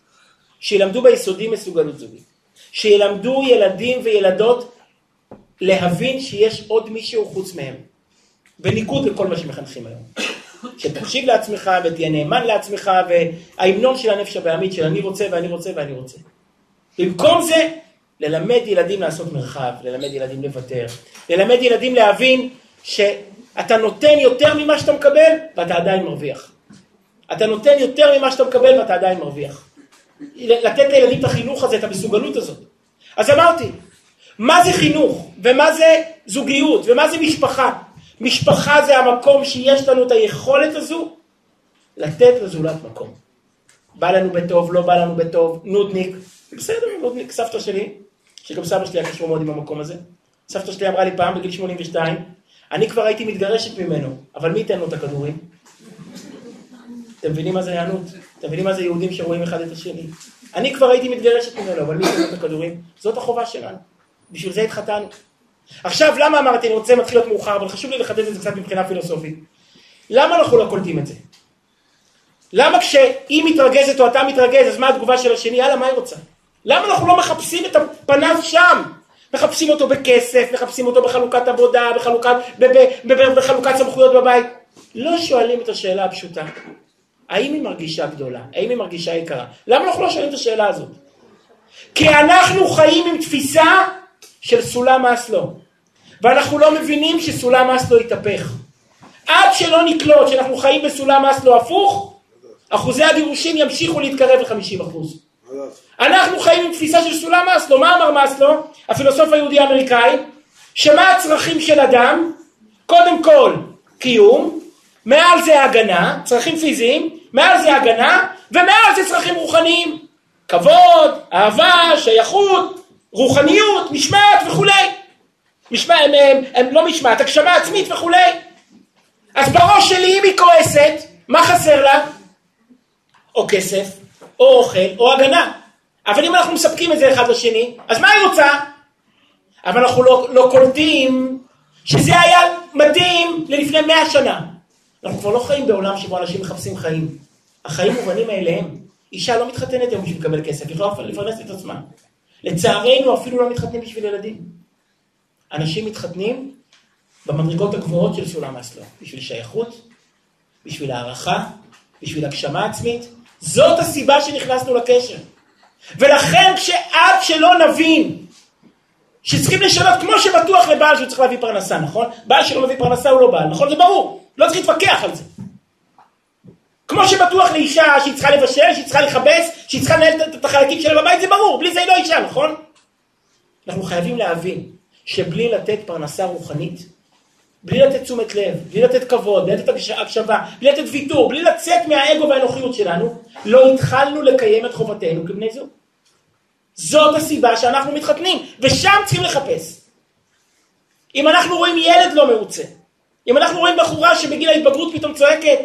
שילמדו ביסודי מסוגלות זוגית. שילמדו ילדים וילדות להבין שיש עוד מישהו חוץ מהם. בניגוד לכל מה שמחנכים היום. שתקשיב לעצמך ותהיה נאמן לעצמך, וההמנון של הנפש הבעמית של אני רוצה ואני רוצה ואני רוצה. במקום זה, ללמד ילדים לעשות מרחב, ללמד ילדים לוותר, ללמד ילדים להבין שאתה נותן יותר ממה שאתה מקבל ואתה עדיין מרוויח. אתה נותן יותר ממה שאתה מקבל ואתה עדיין מרוויח. לתת לילדים את החינוך הזה, את המסוגלות הזאת. אז אמרתי, מה זה חינוך, ומה זה זוגיות, ומה זה משפחה? משפחה זה המקום שיש לנו את היכולת הזו לתת לזולת מקום. בא לנו בטוב, לא בא לנו בטוב, נודניק, בסדר, נודניק, סבתא שלי, שגם סבא שלי היה קשור מאוד עם המקום הזה, סבתא שלי אמרה לי פעם בגיל 82, אני כבר הייתי מתגרשת ממנו, אבל מי ייתן לו את הכדורים? אתם מבינים מה זה היענות? אתם מבינים מה זה יהודים שרואים אחד את השני? אני כבר הייתי מתגרשת ממנו, אבל מי לו את הכדורים? זאת החובה שלנו. בשביל זה התחתנו. עכשיו, למה אמרתי, אני רוצה, מתחיל להיות מאוחר, אבל חשוב לי לחדד את זה קצת מבחינה פילוסופית. למה אנחנו לא קולטים את זה? למה כשהיא מתרגזת או אתה מתרגז, אז מה התגובה של השני? יאללה, מה היא רוצה? למה אנחנו לא מחפשים את הפניו שם? מחפשים אותו בכסף, מחפשים אותו בחלוקת עבודה, בחלוקת, בחלוקת סמכויות בבית. לא שואלים את השאלה הפשוטה. האם היא מרגישה גדולה? האם היא מרגישה יקרה? למה אנחנו לא שואלים את השאלה הזאת? כי אנחנו חיים עם תפיסה של סולם אסלו, ואנחנו לא מבינים שסולם אסלו התהפך. עד שלא נקלוט שאנחנו חיים בסולם אסלו הפוך, אחוזי הגירושים ימשיכו להתקרב ל-50%. אנחנו חיים עם תפיסה של סולם מאסלו. מה אמר מאסלו, הפילוסוף היהודי האמריקאי? שמה הצרכים של אדם? קודם כל קיום, מעל זה הגנה, צרכים פיזיים, מעל זה הגנה, ומעל זה צרכים רוחניים. כבוד, אהבה, שייכות, רוחניות, משמעת וכולי. משמע, הם, הם, הם לא משמעת, הגשמה עצמית וכולי. אז בראש שלי אם היא כועסת, מה חסר לה? או כסף, או אוכל, או הגנה. אבל אם אנחנו מספקים את זה אחד לשני, אז מה היא רוצה? אבל אנחנו לא, לא קולטים שזה היה מדהים ללפני מאה שנה. אנחנו כבר לא חיים בעולם שבו אנשים מחפשים חיים. החיים מובנים מאליהם. אישה לא מתחתנת היום בשביל לקבל כסף, היא יכולה לפרנס את עצמה. לצערנו אפילו לא מתחתנים בשביל ילדים. אנשים מתחתנים במדרגות הגבוהות של סולם אסלו, בשביל שייכות, בשביל הערכה, בשביל הגשמה עצמית. זאת הסיבה שנכנסנו לקשר. ולכן כשעד שלא נבין שצריכים לשנות, כמו שבטוח לבעל שהוא צריך להביא פרנסה, נכון? בעל שלא מביא פרנסה הוא לא בעל, נכון? זה ברור, לא צריך להתווכח על זה. כמו שבטוח לאישה שהיא צריכה לבשל, שהיא צריכה לכבס, שהיא צריכה לנהל את החלקים שלה בבית, זה ברור, בלי זה היא לא אישה, נכון? אנחנו חייבים להבין שבלי לתת פרנסה רוחנית, בלי לתת תשומת לב, בלי לתת כבוד, בלי לתת הקשבה, בלי לתת ויתור, בלי לצאת מהאגו והאנוכיות שלנו, לא התחלנו לקיים את חובתנו כבני זוג. זאת הסיבה שאנחנו מתחתנים, ושם צריכים לחפש. אם אנחנו רואים ילד לא מרוצה, אם אנחנו רואים בחורה שבגיל ההתבגרות פתאום צועקת,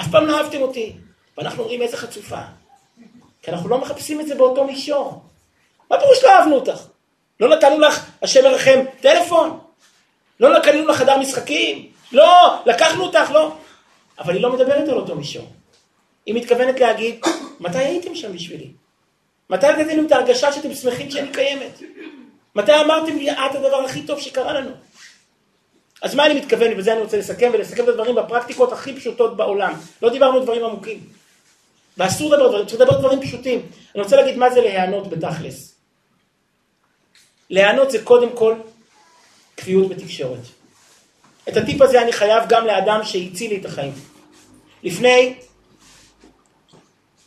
אף פעם לא אהבתם אותי, ואנחנו רואים איזה חצופה. כי אנחנו לא מחפשים את זה באותו מישור. מה פירוש לא אהבנו אותך? לא נתנו לך, השם ירחם, טלפון? לא קנינו לך חדר משחקים? לא, לקחנו אותך, לא. אבל היא לא מדברת על אותו מישור. היא מתכוונת להגיד, מתי הייתם שם בשבילי? מתי נתתם את ההרגשה שאתם שמחים שאני קיימת? מתי אמרתם לי, את הדבר הכי טוב שקרה לנו? אז מה אני מתכוון, ובזה אני רוצה לסכם, ולסכם את הדברים בפרקטיקות הכי פשוטות בעולם. לא דיברנו דברים עמוקים. ואסור לדבר דברים, צריך לדבר דברים פשוטים. אני רוצה להגיד מה זה להיענות בתכלס. להיענות זה קודם כל קביעות בתקשורת. את הטיפ הזה אני חייב גם לאדם שהציל לי את החיים. לפני,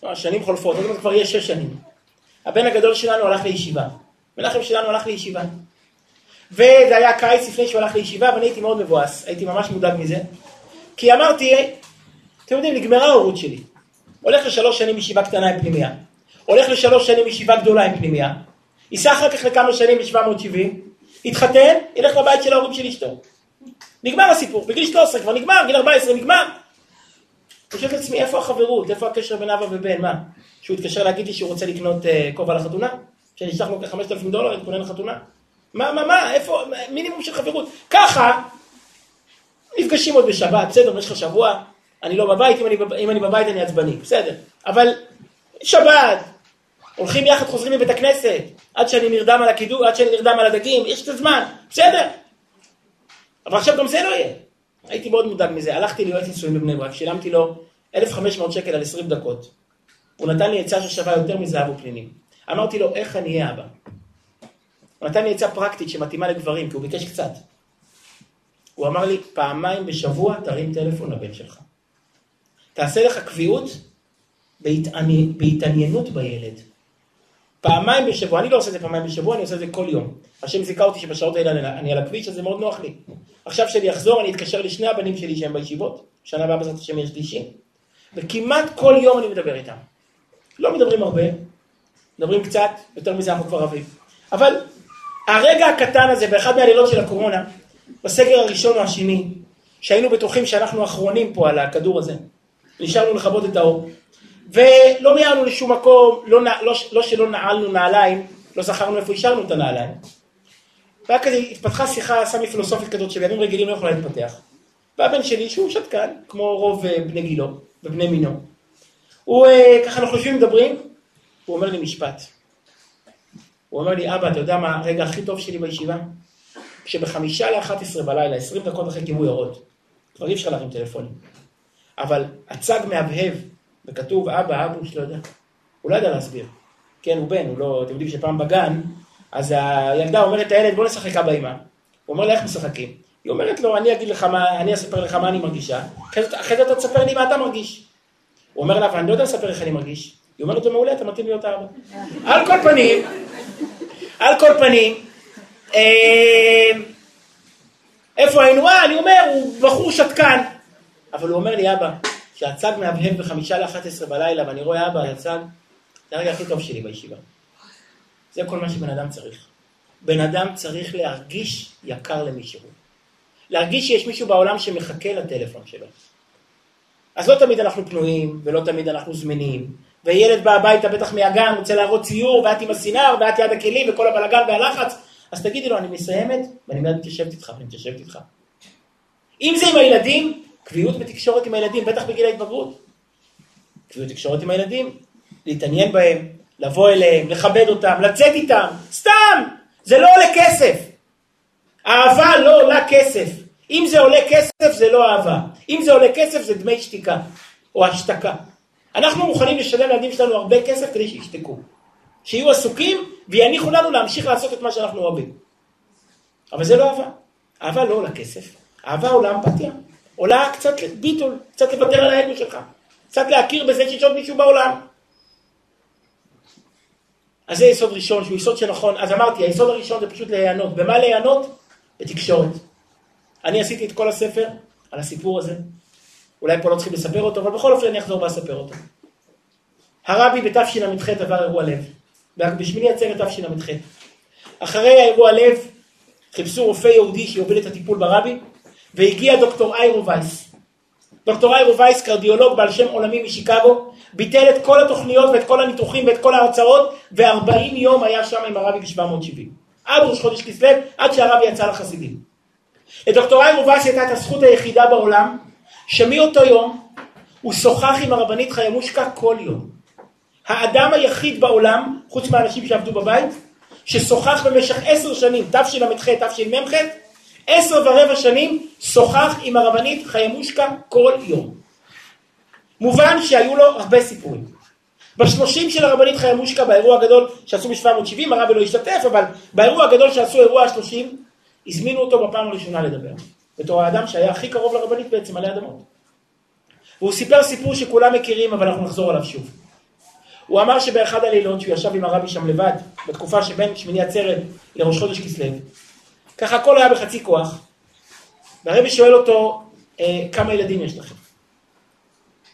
לא, שנים חולפות, עוד מעט כבר יהיה שש שנים. הבן הגדול שלנו הלך לישיבה. מנחם שלנו הלך לישיבה. וזה היה קיץ לפני שהוא הלך לישיבה, ואני הייתי מאוד מבואס, הייתי ממש מודאג מזה. כי אמרתי, אתם יודעים, נגמרה ההורות שלי. הולך לשלוש שנים ישיבה קטנה עם פנימייה. הולך לשלוש שנים ישיבה גדולה עם פנימייה. ייסע אחר כך לכמה שנים ב-770, יתחתן, ילך לבית של ההורים של אשתו. נגמר הסיפור, בגיל 13 כבר נגמר, גיל 14 נגמר. אני חושב לעצמי, איפה החברות? איפה הקשר בין אבא ובן? מה? שהוא התקשר להגיד לי שהוא רוצה לקנות אה, כובע לחתונה? שאני אשלח לו כ-5,000 דולר להתכונן לחתונה? מה, מה, מה, איפה, מינימום של חברות. ככה, נפגשים עוד בשבת, בסדר, במשך השבוע, אני לא בבית, אם אני, אם אני בבית אני עצבני, בסדר. אבל שבת, הולכים יחד, חוזרים מבית הכנסת, עד שאני נרדם על הקידום, עד שאני נרדם על הדגים, יש את הזמן, בסדר. אבל עכשיו גם זה לא יהיה. הייתי מאוד מודאג מזה, הלכתי ליועץ נישואים בבני ברק, שילמתי לו 1,500 שקל על 20 דקות. הוא נתן לי עצה ששווה יותר מזהב ופנינים. אמרתי לו, איך אני אהיה אבא? הוא נתן לי עצה פרקטית שמתאימה לגברים, כי הוא ביקש קצת. הוא אמר לי, פעמיים בשבוע תרים טלפון לבן שלך. תעשה לך קביעות בהתעניינות בילד. פעמיים בשבוע, אני לא עושה את זה פעמיים בשבוע, אני עושה את זה כל יום. השם זיכה אותי שבשעות האלה אני על הכביש, אז זה מאוד נוח לי. עכשיו שאני אחזור, אני אתקשר לשני הבנים שלי שהם בישיבות, שנה הבאה בעזרת השם יש שלישי, וכמעט כל יום אני מדבר איתם. לא מדברים הרבה, מדברים קצת, יותר מזה אנחנו כבר רבים. אבל הרגע הקטן הזה, באחד מהלילות של הקורונה, בסגר הראשון או השני, שהיינו בטוחים שאנחנו אחרונים פה על הכדור הזה, נשארנו לכבות את האור, ולא מיהרנו לשום מקום, לא, לא, לא שלא נעלנו נעליים, לא זכרנו איפה השארנו את הנעליים. והיה כזה, התפתחה שיחה סמי פילוסופית כזאת שבימים רגילים לא יכולה להתפתח. והבן שלי, שהוא שתקן, כמו רוב אה, בני גילו ובני מינו, הוא, אה, ככה אנחנו יושבים ומדברים, הוא אומר לי משפט. הוא אומר לי, אבא, אתה יודע מה הרגע הכי טוב שלי בישיבה? כשבחמישה לאחת עשרה בלילה, עשרים דקות אחרי כיבוי אורות, כבר אי אפשר להרים טלפונים, אבל הצג מהבהב וכתוב אבא, אבא, שלא יודע. הוא לא יודע להסביר. כן, הוא בן, הוא לא... אתם יודעים שפעם בגן, אז הילדה אומרת לילד, בוא נשחק אבא אמא. הוא אומר לה, איך משחקים? היא אומרת לו, אני אגיד לך מה, אני אספר לך מה אני מרגישה, אחרי זה אתה תספר לי מה אתה מרגיש. הוא אומר לה, אבל אני לא יודע לספר איך אני מרגיש. היא אומרת לו, מעולה, אתה מתאים להיות אבא. על כל פנים, על כל פנים, אה, איפה היינו? אה, אני אומר, הוא בחור שתקן. אבל הוא אומר לי, אבא, שהצג מהבהב בחמישה לאחת עשרה בלילה ואני רואה אבא הצג, זה הרגע הכי טוב שלי בישיבה. זה כל מה שבן אדם צריך. בן אדם צריך להרגיש יקר למישהו. להרגיש שיש מישהו בעולם שמחכה לטלפון שלו. אז לא תמיד אנחנו פנויים, ולא תמיד אנחנו זמינים, וילד בא הביתה בטח מהגן, רוצה להראות ציור, ואת עם הסינר, ואת יד הכלים, וכל הבלאגן והלחץ, אז תגידי לו, אני מסיימת, ואני מיד מתיישבת איתך, ואני מתיישבת איתך. אם זה עם הילדים, קביעות בתקשורת עם הילדים, בטח בגיל ההתבגרות. קביעות תקשורת עם הילדים, להתעניין בהם, לבוא אליהם, לכבד אותם, לצאת איתם, סתם! זה לא עולה כסף. אהבה לא עולה כסף. אם זה עולה כסף זה לא אהבה. אם זה עולה כסף זה דמי שתיקה, או השתקה. אנחנו מוכנים לשלם לילדים שלנו הרבה כסף כדי שישתקו. שיהיו עסוקים ויניחו לנו להמשיך לעשות את מה שאנחנו אוהבים. אבל זה לא אהבה. אהבה לא עולה כסף. אהבה עולה אמפתיה. עולה קצת ביטול, קצת לוותר על האגו שלך. קצת להכיר בזה שיש עוד מישהו בעולם. אז זה יסוד ראשון, שהוא יסוד שנכון. אז אמרתי, היסוד הראשון זה פשוט להיענות. במה להיענות? בתקשורת. אני עשיתי את כל הספר על הסיפור הזה. אולי פה לא צריכים לספר אותו, אבל בכל אופן אני אחזור ואספר אותו. הרבי בתשל"ח עבר אירוע לב. בשמיני עצרת תשל"ח. אחרי האירוע לב חיפשו רופא יהודי שיוביל את הטיפול ברבי, והגיע דוקטור איירו וייס. דוקטור איירו וייס, קרדיולוג בעל שם עולמי משיקגו, ביטל את כל התוכניות ואת כל הניתוחים ואת כל ההרצאות, ו-40 יום היה שם עם הרבי ב-770. עד ראש חודש כסלו, עד שהרבי יצא לחסידים. לדוקטור איירו וייס הייתה את הזכות היחידה בעולם, שמאותו יום הוא שוחח עם הרבנית חיימושקה כל יום. האדם היחיד בעולם, חוץ מהאנשים שעבדו בבית, ששוחח במשך עשר שנים, תשל"ח, תשמ"ח, עשר ורבע שנים שוחח עם הרבנית חיימושקה כל יום. מובן שהיו לו הרבה סיפורים. בשלושים של הרבנית חיימושקה, באירוע הגדול שעשו ב-770, הרבי לא השתתף, אבל באירוע הגדול שעשו אירוע השלושים, הזמינו אותו בפעם הראשונה לדבר. בתור האדם שהיה הכי קרוב לרבנית בעצם עלי אדמות. והוא סיפר סיפור שכולם מכירים, אבל אנחנו נחזור עליו שוב. הוא אמר שבאחד הלילות, שהוא ישב עם הרבי שם לבד, בתקופה שבין שמיני עצרת לראש חודש כסלו, ככה הכל היה בחצי כוח, והרבי שואל אותו, אה, כמה ילדים יש לכם?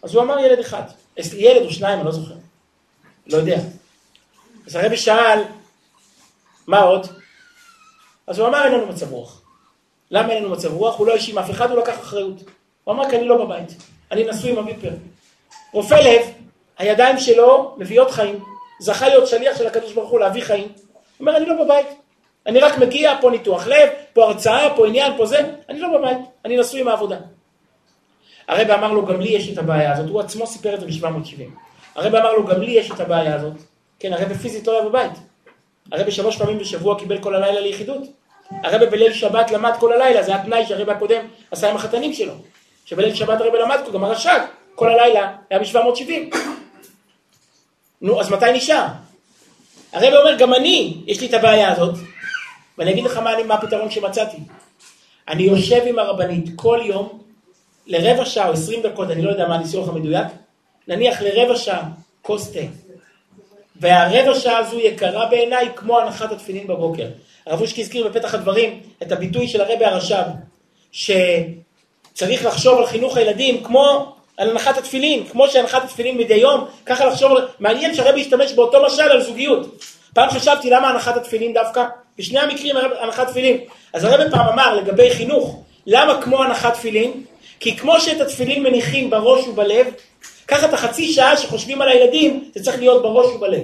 אז הוא אמר ילד אחד, ילד או שניים, אני לא זוכר, לא יודע. אז הרבי שאל, מה עוד? אז הוא אמר, אין לנו מצב רוח. למה אין לנו מצב רוח? הוא לא האשים אף אחד, הוא לקח אחריות. הוא אמר, כי אני לא בבית, אני נשוי עם אביפר. רופא לב, הידיים שלו מביאות חיים. זכה להיות שליח של הקדוש ברוך הוא להביא חיים. הוא אומר, אני לא בבית. אני רק מגיע, פה ניתוח לב, פה הרצאה, פה עניין, פה זה, אני לא בבית, אני נשוי עם העבודה. הרב אמר לו, גם לי יש את הבעיה הזאת, הוא עצמו סיפר את זה ב-770. הרב אמר לו, גם לי יש את הבעיה הזאת. כן, הרב פיזית לא היה בבית. הרב שלוש פעמים בשבוע קיבל כל הלילה ליחידות. הרב בליל שבת למד כל הלילה, זה התנאי שהרב הקודם עשה עם החתנים שלו. שבליל שבת הרב למד גם הרש"ג, כל הלילה היה ב-770. נו, אז מתי נשאר? הרב אומר, גם אני, יש לי את הבעיה הזאת, ואני אגיד לך מה, מה הפתרון שמצאתי. אני יושב עם הרבנית כל יום, לרבע שעה או עשרים דקות, אני לא יודע מה הניסוח המדויק, נניח לרבע שעה, כוס תה. והרבע שעה הזו יקרה בעיניי כמו הנחת התפילין בבוקר. הרב אושקי הזכיר בפתח הדברים את הביטוי של הרבי הרש"ב, שצריך לחשוב על חינוך הילדים כמו על הנחת התפילין, כמו שהנחת התפילין מדי יום, ככה לחשוב, מעניין שהרבי השתמש באותו משל על זוגיות. פעם חשבתי למה הנחת התפילין דווקא, בשני המקרים הנחת תפילין. אז הרבי פעם אמר לגבי חינוך, למה כמו הנחת תפילין? כי כמו שאת התפילין מניחים בראש ובלב, ככה את החצי שעה שחושבים על הילדים, זה צריך להיות בראש ובלב.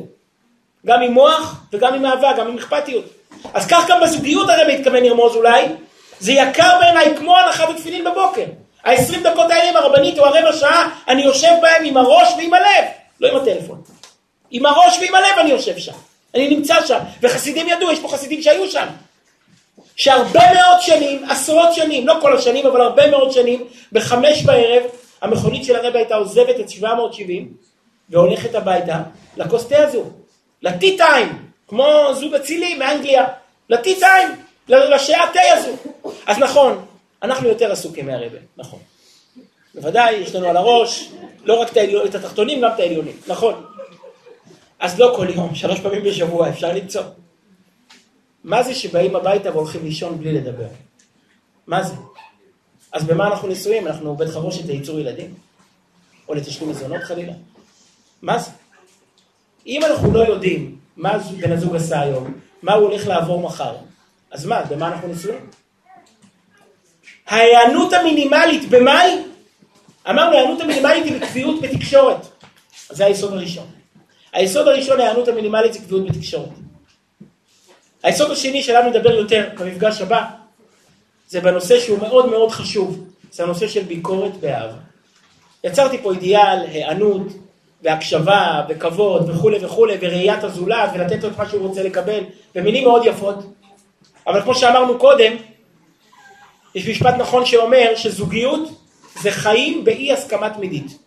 גם עם מוח וגם עם אהבה, גם עם אכפתיות. אז כך גם בזוגיות הרבי התכוון לרמוז אולי, זה יקר בעיניי כמו הנחת התפילין בבוקר. ה-20 דקות האלה עם הרבנית או הרבע שעה, אני יושב בהם עם הראש ועם הלב, לא עם הטלפון. עם הראש ועם הלב אני יושב שם. אני נמצא שם. וחסידים ידעו, יש פה חסידים שהיו שם. שהרבה מאוד שנים, עשרות שנים, לא כל השנים, אבל הרבה מאוד שנים, בחמש בערב, המכונית של הרבי הייתה עוזבת את 770 והולכת הביתה לכוס תה הזו, לטי טיים, כמו זוג אצילי מאנגליה, לטי טיים, לשעה תה הזו. אז נכון, אנחנו יותר עסוקים מהרבה, נכון. בוודאי, יש לנו על הראש, לא רק את, העליון, את התחתונים, גם את העליונים, נכון. אז לא כל יום, שלוש פעמים בשבוע אפשר למצוא. מה זה שבאים הביתה והולכים לישון בלי לדבר? מה זה? אז במה אנחנו נשואים? אנחנו בית חרושת לייצור ילדים? או לתשלום מזונות חלילה. מה זה? אם אנחנו לא יודעים מה בן הזוג עשה היום, מה הוא הולך לעבור מחר, אז מה, במה אנחנו נשואים? ההיענות המינימלית במאי, אמרנו ההיענות המינימלית היא בקביעות בתקשורת. זה היסוד הראשון. היסוד הראשון ההיענות המינימלית זה קביעות בתקשורת. היסוד השני שלנו נדבר יותר במפגש הבא, זה בנושא שהוא מאוד מאוד חשוב, זה הנושא של ביקורת באהבה. יצרתי פה אידיאל, היענות, והקשבה, וכבוד, וכולי וכולי, וראיית הזולת, ולתת לו את מה שהוא רוצה לקבל, ומילים מאוד יפות. אבל כמו שאמרנו קודם, יש משפט נכון שאומר שזוגיות זה חיים באי הסכמה תמידית.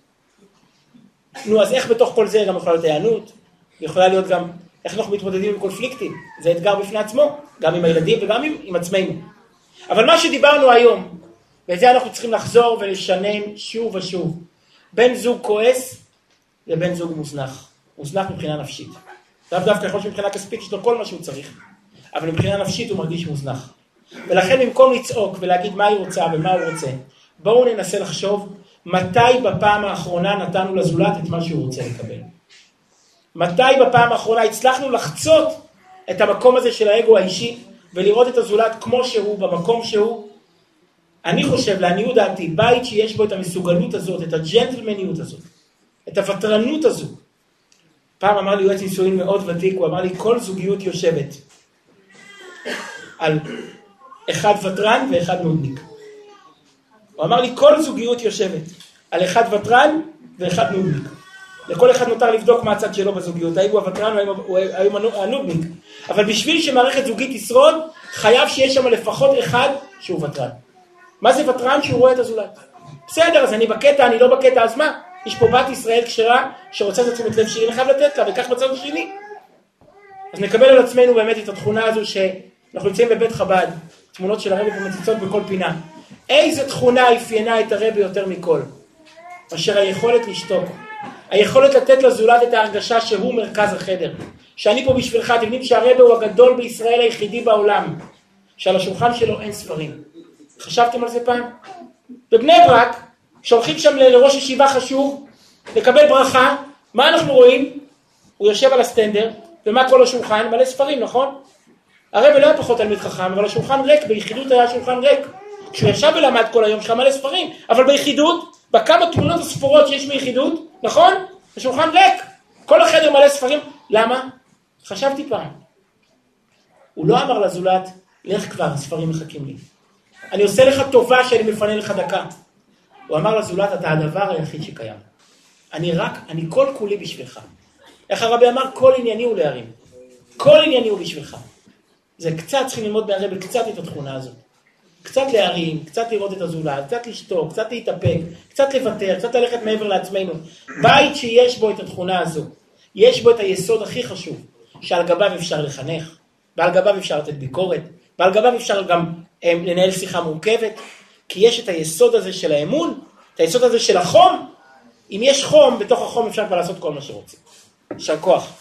נו, אז איך בתוך כל זה גם יכולה להיות היענות? יכולה להיות גם איך אנחנו מתמודדים עם קונפליקטים. זה אתגר בפני עצמו, גם עם הילדים וגם עם, עם עצמנו. אבל מה שדיברנו היום, ואת זה אנחנו צריכים לחזור ולשנן שוב ושוב. בן זוג כועס לבן זוג מוזנח. מוזנח מבחינה נפשית. לאו דווקא יכול להיות שמבחינה כספית יש לו כל מה שהוא צריך, אבל מבחינה נפשית הוא מרגיש מוזנח. ולכן במקום לצעוק ולהגיד מה היא רוצה ומה הוא רוצה, בואו ננסה לחשוב מתי בפעם האחרונה נתנו לזולת את מה שהוא רוצה לקבל. מתי בפעם האחרונה הצלחנו לחצות את המקום הזה של האגו האישי ולראות את הזולת כמו שהוא, במקום שהוא. אני חושב, לעניות דעתי, בית שיש בו את המסוגלות הזאת, את הג'נטלמניות הזאת, את הוותרנות הזו. פעם אמר לי יועץ נישואין מאוד ותיק, הוא אמר לי, כל זוגיות יושבת על אחד ותרן ואחד נודניק. הוא אמר לי, כל זוגיות יושבת על אחד ותרן ואחד נודניק. לכל אחד נותר לבדוק מה הצד שלו בזוגיות, האם הוא הוותרן או האם הוא הנודניק. אבל בשביל שמערכת זוגית תשרוד, חייב שיש שם לפחות אחד שהוא ותרן. מה זה ותרן? שהוא רואה את הזולת. בסדר, אז אני בקטע, אני לא בקטע, אז מה? יש פה בת ישראל כשרה שרוצה את תשומת לב שלי, אני חייב לתת לה, וכך בצד השני. אז נקבל על עצמנו באמת את התכונה הזו שאנחנו נמצאים בבית חב"ד, תמונות של הרבי ומציצות בכל פינה. איזה תכונה אפיינה את הרבי יותר מכל? אשר היכולת לשתוק. היכולת לתת לזולת את ההרגשה שהוא מרכז החדר. שאני פה בשבילך, אתם יודעים שהרבה הוא הגדול בישראל היחידי בעולם, שעל השולחן שלו אין ספרים. חשבתם על זה פעם? בבני ברק, כשהולכים שם לראש ישיבה חשוב, לקבל ברכה, מה אנחנו רואים? הוא יושב על הסטנדר, ומה כל השולחן? מלא ספרים, נכון? הרב לא היה פחות תלמיד חכם, אבל השולחן ריק, ביחידות היה שולחן ריק. כשהוא ישב ולמד כל היום, יש מלא ספרים, אבל ביחידות, בכמה תמונות הספורות שיש ביחידות, נכון? השולחן ריק, כל החדר מלא ספרים, למה? חשבתי פעם. הוא לא אמר לזולת, לך כבר, הספרים מחכים לי. אני עושה לך טובה שאני מפנה לך דקה. הוא אמר לזולת, אתה הדבר היחיד שקיים. אני רק, אני כל כולי בשבילך. איך הרבי אמר? כל ענייני הוא להרים. כל ענייני הוא בשבילך. זה קצת, צריכים ללמוד מהרבי קצת את התכונה הזאת. קצת להרים, קצת לראות את הזולת, קצת לשתוק, קצת להתאפק, קצת לוותר, קצת ללכת מעבר לעצמנו. בית שיש בו את התכונה הזו, יש בו את היסוד הכי חשוב, שעל גביו אפשר לחנך, ועל גביו אפשר לתת ביקורת, ועל גביו אפשר גם אה, לנהל שיחה מורכבת, כי יש את היסוד הזה של האמון, את היסוד הזה של החום. אם יש חום, בתוך החום אפשר כבר לעשות כל מה שרוצים. יישר כוח.